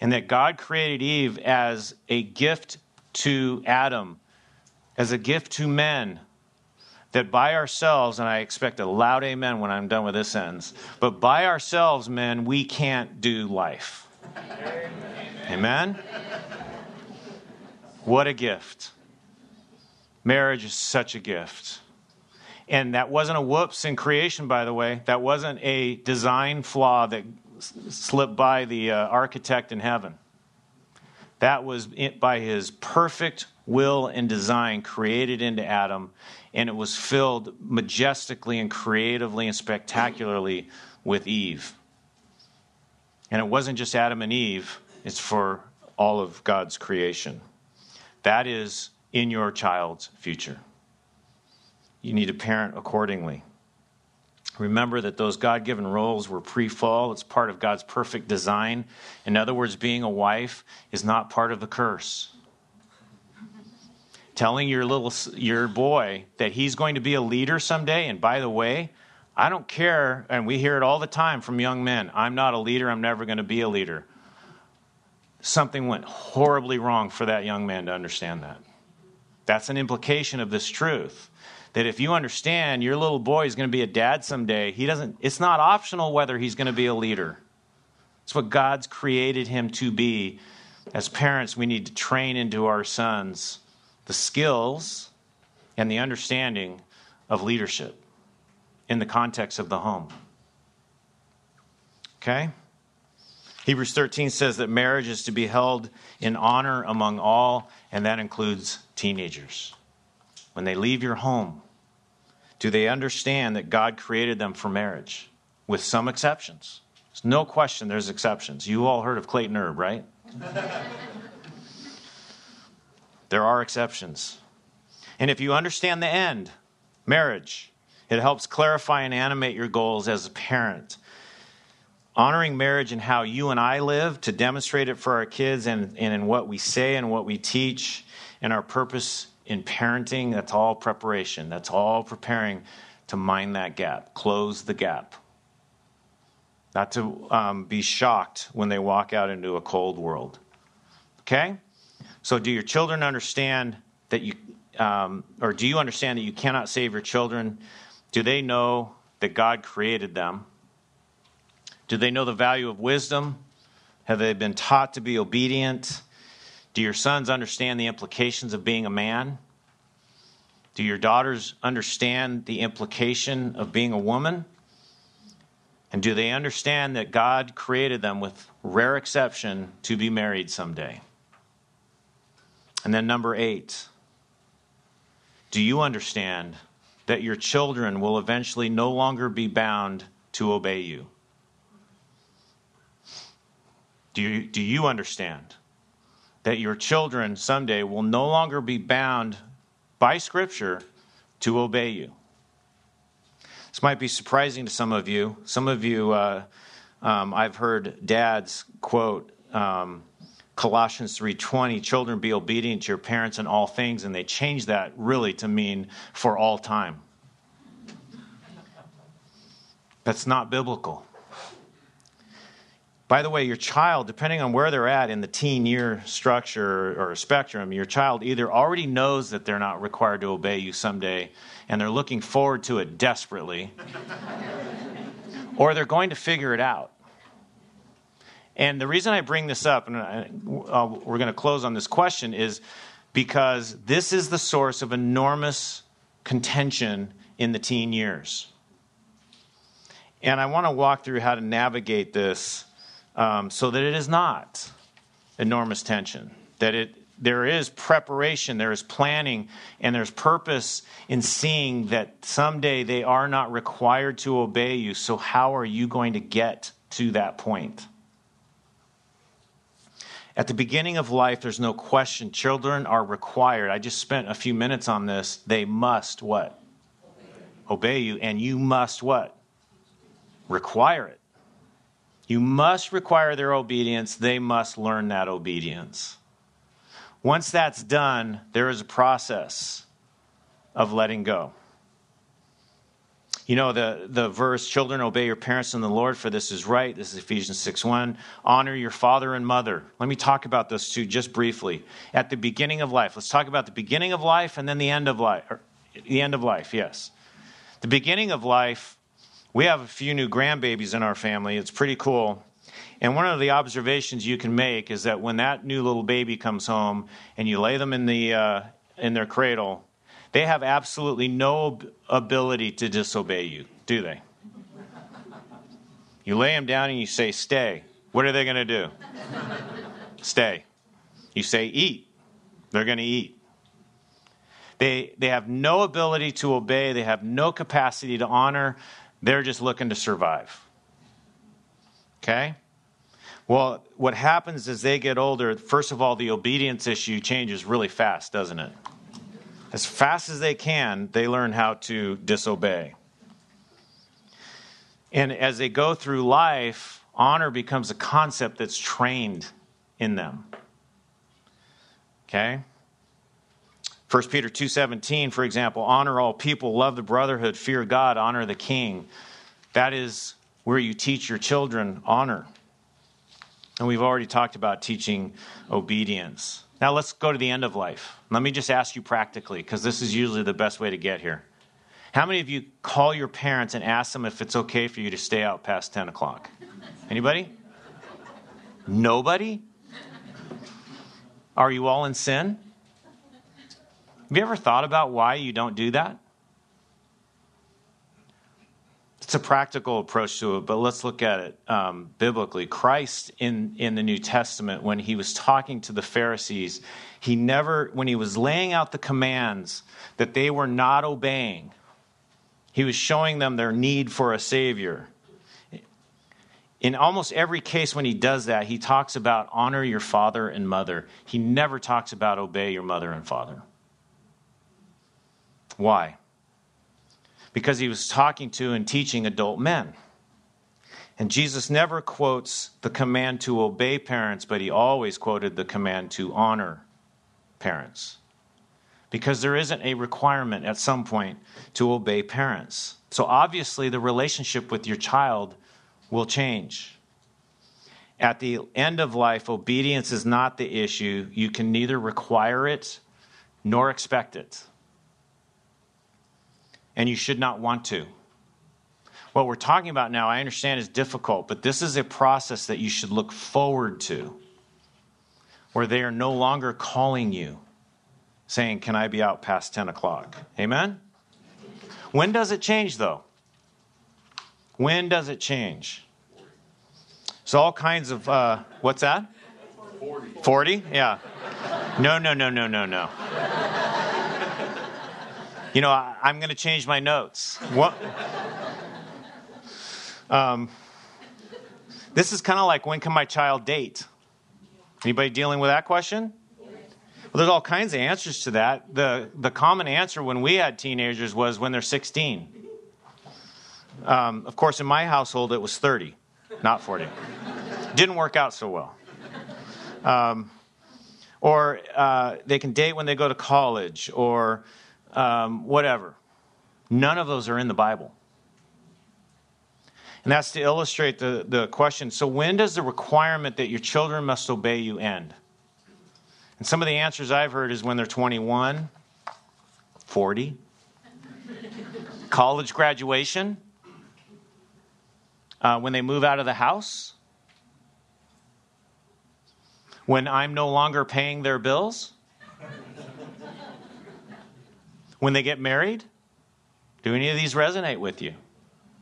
and that God created Eve as a gift to Adam, as a gift to men, that by ourselves, and I expect a loud amen when I'm done with this sentence, but by ourselves, men, we can't do life. Amen? amen? What a gift. Marriage is such a gift. And that wasn't a whoops in creation, by the way. That wasn't a design flaw that slipped by the uh, architect in heaven. That was by his perfect will and design created into Adam and it was filled majestically and creatively and spectacularly with Eve. And it wasn't just Adam and Eve, it's for all of God's creation. That is in your child's future. You need to parent accordingly. Remember that those God given roles were pre fall. It's part of God's perfect design. In other words, being a wife is not part of the curse telling your little your boy that he's going to be a leader someday and by the way i don't care and we hear it all the time from young men i'm not a leader i'm never going to be a leader something went horribly wrong for that young man to understand that that's an implication of this truth that if you understand your little boy is going to be a dad someday he doesn't it's not optional whether he's going to be a leader it's what god's created him to be as parents we need to train into our sons the skills and the understanding of leadership in the context of the home. Okay? Hebrews 13 says that marriage is to be held in honor among all, and that includes teenagers. When they leave your home, do they understand that God created them for marriage? With some exceptions. There's no question there's exceptions. You all heard of Clayton Erb, right? There are exceptions. And if you understand the end, marriage, it helps clarify and animate your goals as a parent. Honoring marriage and how you and I live to demonstrate it for our kids and, and in what we say and what we teach and our purpose in parenting, that's all preparation. That's all preparing to mind that gap, close the gap. Not to um, be shocked when they walk out into a cold world. Okay? So, do your children understand that you, um, or do you understand that you cannot save your children? Do they know that God created them? Do they know the value of wisdom? Have they been taught to be obedient? Do your sons understand the implications of being a man? Do your daughters understand the implication of being a woman? And do they understand that God created them, with rare exception, to be married someday? And then, number eight, do you understand that your children will eventually no longer be bound to obey you? Do you, do you understand that your children someday will no longer be bound by Scripture to obey you? This might be surprising to some of you. Some of you, uh, um, I've heard dads quote, um, Colossians 3:20, children be obedient to your parents in all things, and they changed that really to mean for all time. That's not biblical. By the way, your child, depending on where they're at in the teen year structure or spectrum, your child either already knows that they're not required to obey you someday and they're looking forward to it desperately, or they're going to figure it out. And the reason I bring this up, and I, uh, we're going to close on this question, is because this is the source of enormous contention in the teen years. And I want to walk through how to navigate this um, so that it is not enormous tension, that it there is preparation, there is planning, and there's purpose in seeing that someday they are not required to obey you. So, how are you going to get to that point? At the beginning of life, there's no question children are required. I just spent a few minutes on this. They must what? Obey, Obey you, and you must what? Require it. You must require their obedience. They must learn that obedience. Once that's done, there is a process of letting go. You know, the, the verse, children, obey your parents in the Lord, for this is right. This is Ephesians 6 1. Honor your father and mother. Let me talk about those two just briefly. At the beginning of life, let's talk about the beginning of life and then the end of life. the end of life, yes. The beginning of life, we have a few new grandbabies in our family. It's pretty cool. And one of the observations you can make is that when that new little baby comes home and you lay them in, the, uh, in their cradle, they have absolutely no ability to disobey you, do they? You lay them down and you say, Stay. What are they going to do? Stay. You say, Eat. They're going to eat. They, they have no ability to obey, they have no capacity to honor. They're just looking to survive. Okay? Well, what happens as they get older, first of all, the obedience issue changes really fast, doesn't it? as fast as they can, they learn how to disobey. And as they go through life, honor becomes a concept that's trained in them. Okay? 1 Peter 2:17 for example, honor all people, love the brotherhood, fear God, honor the king. That is where you teach your children honor. And we've already talked about teaching obedience. Now let's go to the end of life. Let me just ask you practically, because this is usually the best way to get here. How many of you call your parents and ask them if it's okay for you to stay out past 10 o'clock? Anybody? Nobody? Are you all in sin? Have you ever thought about why you don't do that? it's a practical approach to it, but let's look at it um, biblically. Christ in, in the New Testament, when he was talking to the Pharisees, he never, when he was laying out the commands that they were not obeying, he was showing them their need for a Savior. In almost every case when he does that, he talks about honor your father and mother. He never talks about obey your mother and father. Why? because he was talking to and teaching adult men. And Jesus never quotes the command to obey parents, but he always quoted the command to honor parents. Because there isn't a requirement at some point to obey parents. So obviously, the relationship with your child will change. At the end of life, obedience is not the issue. You can neither require it nor expect it and you should not want to. What we're talking about now, I understand, is difficult, but this is a process that you should look forward to, where they are no longer calling you, saying, Can I be out past 10 o'clock? Amen? When does it change, though? When does it change? So, all kinds of, uh, what's that? 40. 40? Yeah. No, no, no, no, no, no. You know, I, am going to change my notes. What? Um, this is kind of like when can my child date? Anybody dealing with that question? Well, there's all kinds of answers to that. The, the common answer when we had teenagers was when they're 16. Um, of course, in my household, it was 30, not 40. Didn't work out so well. Um, or uh, they can date when they go to college, or um, whatever. None of those are in the Bible. And that's to illustrate the, the question so, when does the requirement that your children must obey you end? And some of the answers I've heard is when they're 21, 40, college graduation, uh, when they move out of the house, when I'm no longer paying their bills, when they get married. Do any of these resonate with you?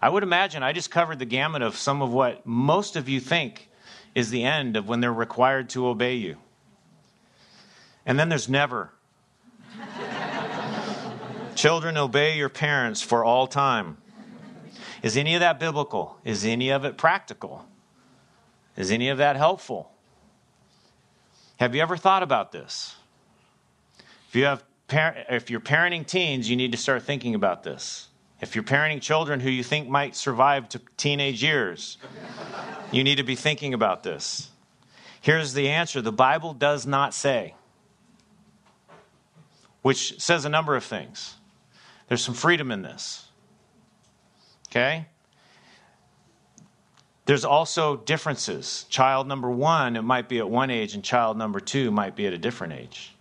I would imagine I just covered the gamut of some of what most of you think is the end of when they're required to obey you. And then there's never. Children, obey your parents for all time. Is any of that biblical? Is any of it practical? Is any of that helpful? Have you ever thought about this? If you have if you're parenting teens, you need to start thinking about this. If you're parenting children who you think might survive to teenage years, you need to be thinking about this. Here's the answer the Bible does not say, which says a number of things. There's some freedom in this. Okay? There's also differences. Child number one, it might be at one age, and child number two might be at a different age.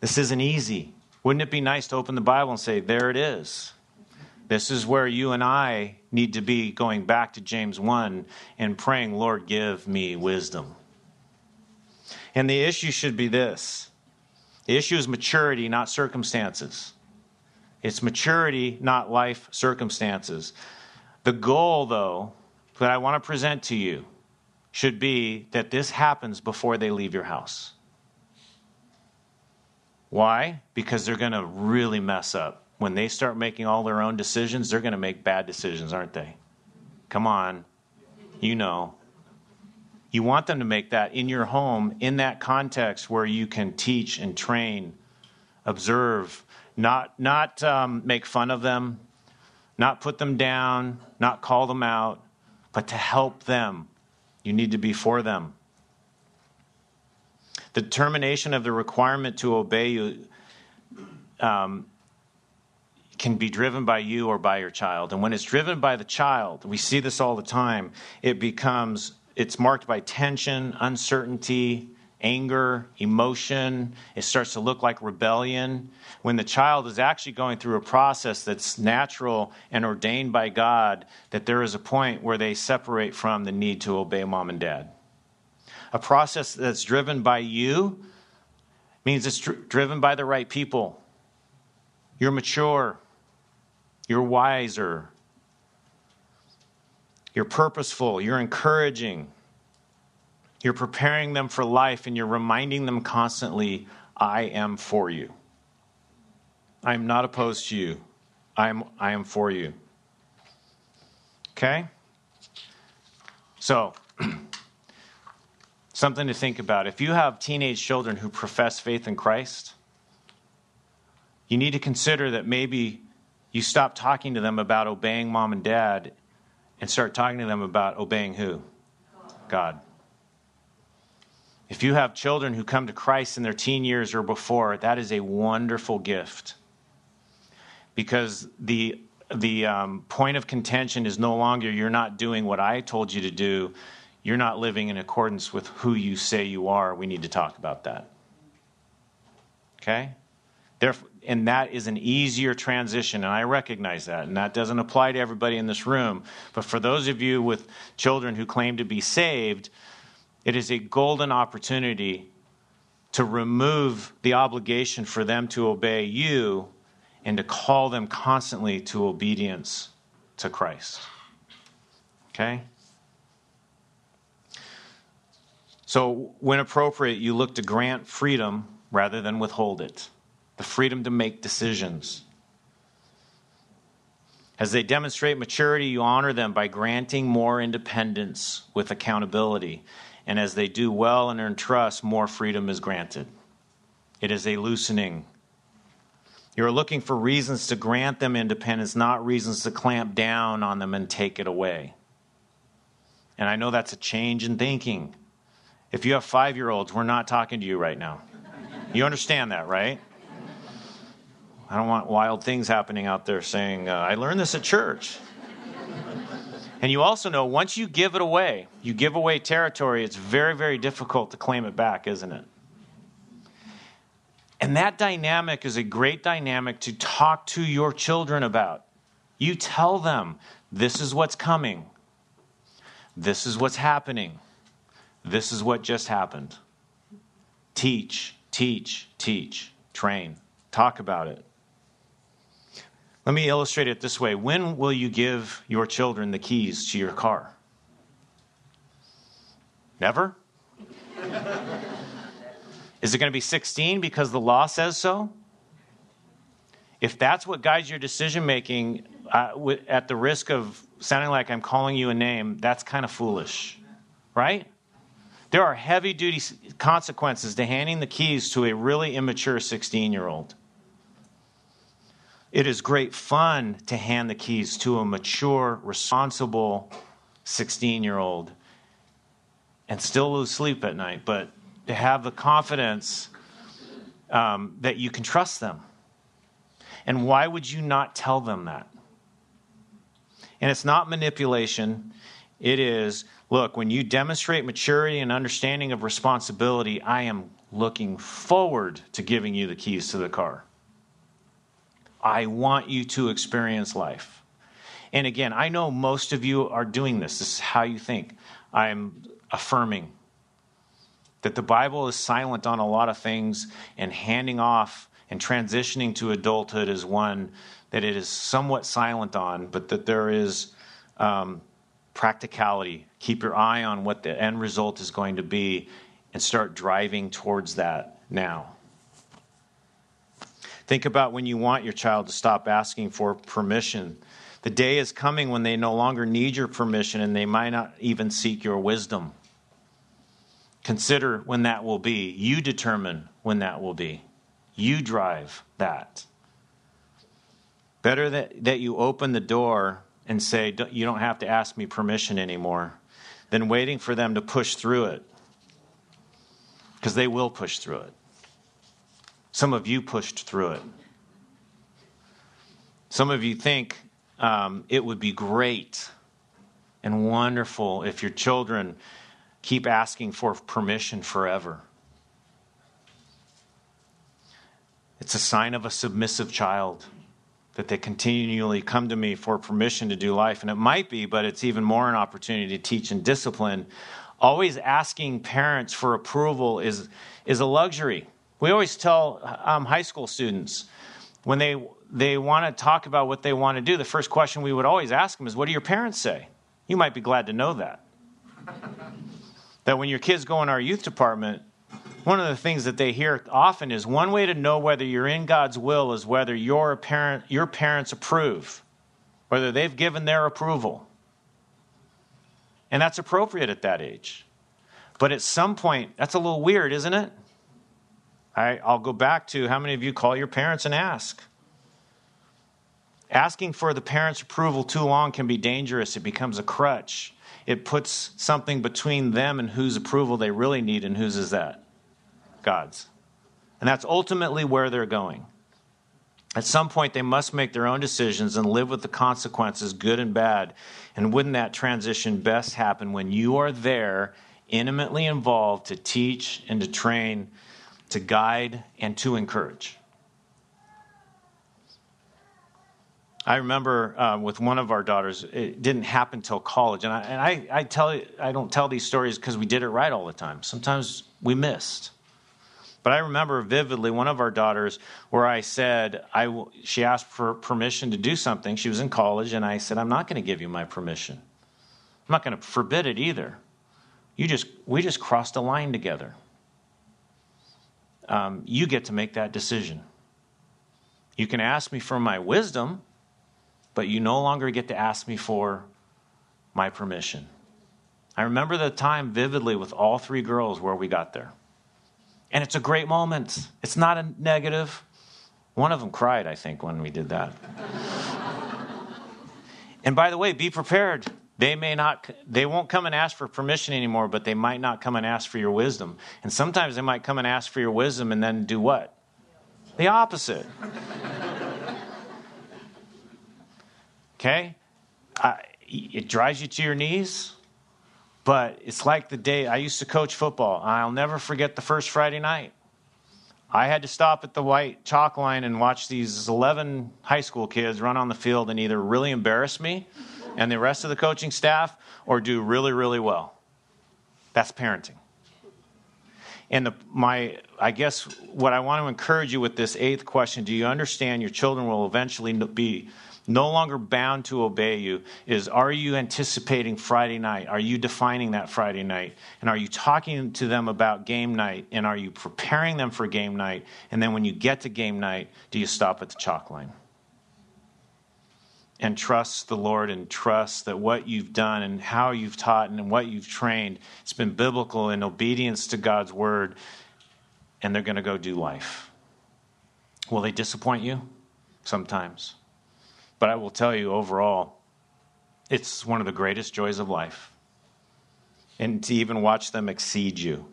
This isn't easy. Wouldn't it be nice to open the Bible and say, there it is? This is where you and I need to be going back to James 1 and praying, Lord, give me wisdom. And the issue should be this the issue is maturity, not circumstances. It's maturity, not life circumstances. The goal, though, that I want to present to you should be that this happens before they leave your house. Why? Because they're going to really mess up. When they start making all their own decisions, they're going to make bad decisions, aren't they? Come on. You know. You want them to make that in your home, in that context where you can teach and train, observe, not, not um, make fun of them, not put them down, not call them out, but to help them. You need to be for them. The determination of the requirement to obey you um, can be driven by you or by your child. And when it's driven by the child, we see this all the time, it becomes, it's marked by tension, uncertainty, anger, emotion. It starts to look like rebellion. When the child is actually going through a process that's natural and ordained by God, that there is a point where they separate from the need to obey mom and dad a process that's driven by you means it's dr- driven by the right people. You're mature, you're wiser, you're purposeful, you're encouraging, you're preparing them for life, and you're reminding them constantly, I am for you. I am not opposed to you. I am, I am for you. Okay? So, Something to think about. If you have teenage children who profess faith in Christ, you need to consider that maybe you stop talking to them about obeying mom and dad and start talking to them about obeying who? God. If you have children who come to Christ in their teen years or before, that is a wonderful gift. Because the, the um, point of contention is no longer you're not doing what I told you to do, you're not living in accordance with who you say you are, we need to talk about that. Okay? Therefore, and that is an easier transition, and I recognize that. And that doesn't apply to everybody in this room. But for those of you with children who claim to be saved, it is a golden opportunity to remove the obligation for them to obey you and to call them constantly to obedience to Christ. Okay? So, when appropriate, you look to grant freedom rather than withhold it the freedom to make decisions. As they demonstrate maturity, you honor them by granting more independence with accountability. And as they do well and earn trust, more freedom is granted. It is a loosening. You're looking for reasons to grant them independence, not reasons to clamp down on them and take it away. And I know that's a change in thinking. If you have five year olds, we're not talking to you right now. You understand that, right? I don't want wild things happening out there saying, uh, I learned this at church. and you also know once you give it away, you give away territory, it's very, very difficult to claim it back, isn't it? And that dynamic is a great dynamic to talk to your children about. You tell them, this is what's coming, this is what's happening, this is what just happened. Teach, teach, teach, train, talk about it. Let me illustrate it this way. When will you give your children the keys to your car? Never? Is it going to be 16 because the law says so? If that's what guides your decision making, uh, at the risk of sounding like I'm calling you a name, that's kind of foolish, right? There are heavy duty consequences to handing the keys to a really immature 16 year old. It is great fun to hand the keys to a mature, responsible 16 year old and still lose sleep at night, but to have the confidence um, that you can trust them. And why would you not tell them that? And it's not manipulation. It is, look, when you demonstrate maturity and understanding of responsibility, I am looking forward to giving you the keys to the car. I want you to experience life. And again, I know most of you are doing this. This is how you think. I'm affirming that the Bible is silent on a lot of things, and handing off and transitioning to adulthood is one that it is somewhat silent on, but that there is um, practicality. Keep your eye on what the end result is going to be and start driving towards that now. Think about when you want your child to stop asking for permission. The day is coming when they no longer need your permission and they might not even seek your wisdom. Consider when that will be. You determine when that will be. You drive that. Better that, that you open the door and say, You don't have to ask me permission anymore, than waiting for them to push through it. Because they will push through it. Some of you pushed through it. Some of you think um, it would be great and wonderful if your children keep asking for permission forever. It's a sign of a submissive child that they continually come to me for permission to do life. And it might be, but it's even more an opportunity to teach and discipline. Always asking parents for approval is, is a luxury. We always tell um, high school students when they, they want to talk about what they want to do, the first question we would always ask them is, What do your parents say? You might be glad to know that that when your kids go in our youth department, one of the things that they hear often is one way to know whether you're in God's will is whether your parent your parents approve, whether they've given their approval. And that's appropriate at that age. But at some point, that's a little weird, isn't it? I, I'll go back to how many of you call your parents and ask? Asking for the parents' approval too long can be dangerous. It becomes a crutch it puts something between them and whose approval they really need, and whose is that? God's. And that's ultimately where they're going. At some point, they must make their own decisions and live with the consequences, good and bad. And wouldn't that transition best happen when you are there, intimately involved to teach and to train, to guide, and to encourage? I remember uh, with one of our daughters, it didn't happen till college, and I, and I, I tell I don't tell these stories because we did it right all the time. Sometimes we missed, but I remember vividly one of our daughters where I said I she asked for permission to do something. She was in college, and I said I'm not going to give you my permission. I'm not going to forbid it either. You just we just crossed a line together. Um, you get to make that decision. You can ask me for my wisdom but you no longer get to ask me for my permission. I remember the time vividly with all three girls where we got there. And it's a great moment. It's not a negative. One of them cried, I think, when we did that. and by the way, be prepared. They may not, they won't come and ask for permission anymore, but they might not come and ask for your wisdom. And sometimes they might come and ask for your wisdom and then do what? The opposite. okay? I, it drives you to your knees, but it's like the day I used to coach football. I'll never forget the first Friday night. I had to stop at the white chalk line and watch these 11 high school kids run on the field and either really embarrass me and the rest of the coaching staff or do really, really well. That's parenting. And the, my, I guess what I want to encourage you with this eighth question do you understand your children will eventually be no longer bound to obey you is are you anticipating Friday night? Are you defining that Friday night? And are you talking to them about game night? And are you preparing them for game night? And then when you get to game night, do you stop at the chalk line? And trust the Lord and trust that what you've done and how you've taught and what you've trained, it's been biblical in obedience to God's word, and they're going to go do life. Will they disappoint you? Sometimes. But I will tell you overall, it's one of the greatest joys of life. And to even watch them exceed you.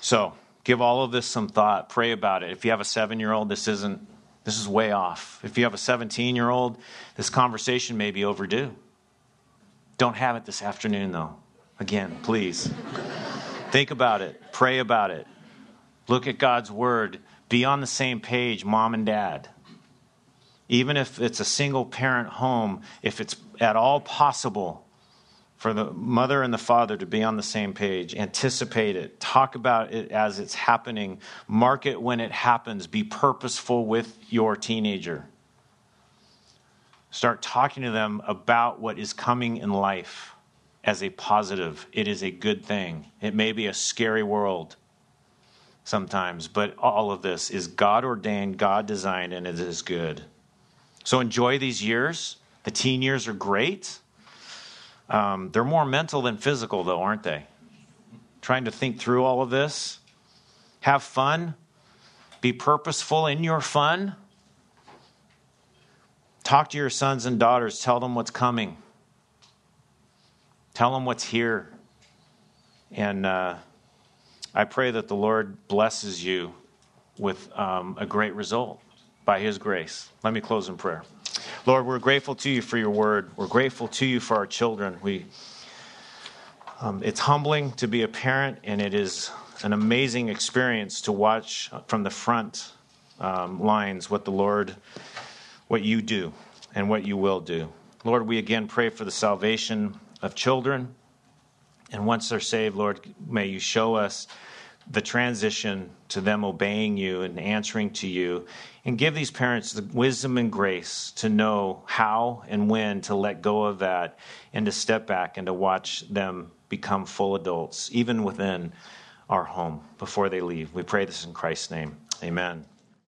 So, give all of this some thought. Pray about it. If you have a seven year old, this isn't, this is way off. If you have a 17 year old, this conversation may be overdue. Don't have it this afternoon, though. Again, please. Think about it. Pray about it. Look at God's word. Be on the same page, mom and dad even if it's a single parent home, if it's at all possible for the mother and the father to be on the same page, anticipate it, talk about it as it's happening, mark it when it happens, be purposeful with your teenager. Start talking to them about what is coming in life as a positive. It is a good thing. It may be a scary world sometimes, but all of this is God ordained, God designed, and it is good. So enjoy these years. The teen years are great. Um, they're more mental than physical, though, aren't they? Trying to think through all of this. Have fun. Be purposeful in your fun. Talk to your sons and daughters. Tell them what's coming. Tell them what's here. And uh, I pray that the Lord blesses you with um, a great result by His grace. Let me close in prayer. Lord, we're grateful to you for your word. We're grateful to you for our children. We, um, it's humbling to be a parent, and it is an amazing experience to watch from the front um, lines what the Lord, what you do, and what you will do. Lord, we again pray for the salvation of children. And once they're saved, Lord, may you show us the transition to them obeying you and answering to you. And give these parents the wisdom and grace to know how and when to let go of that and to step back and to watch them become full adults, even within our home before they leave. We pray this in Christ's name. Amen.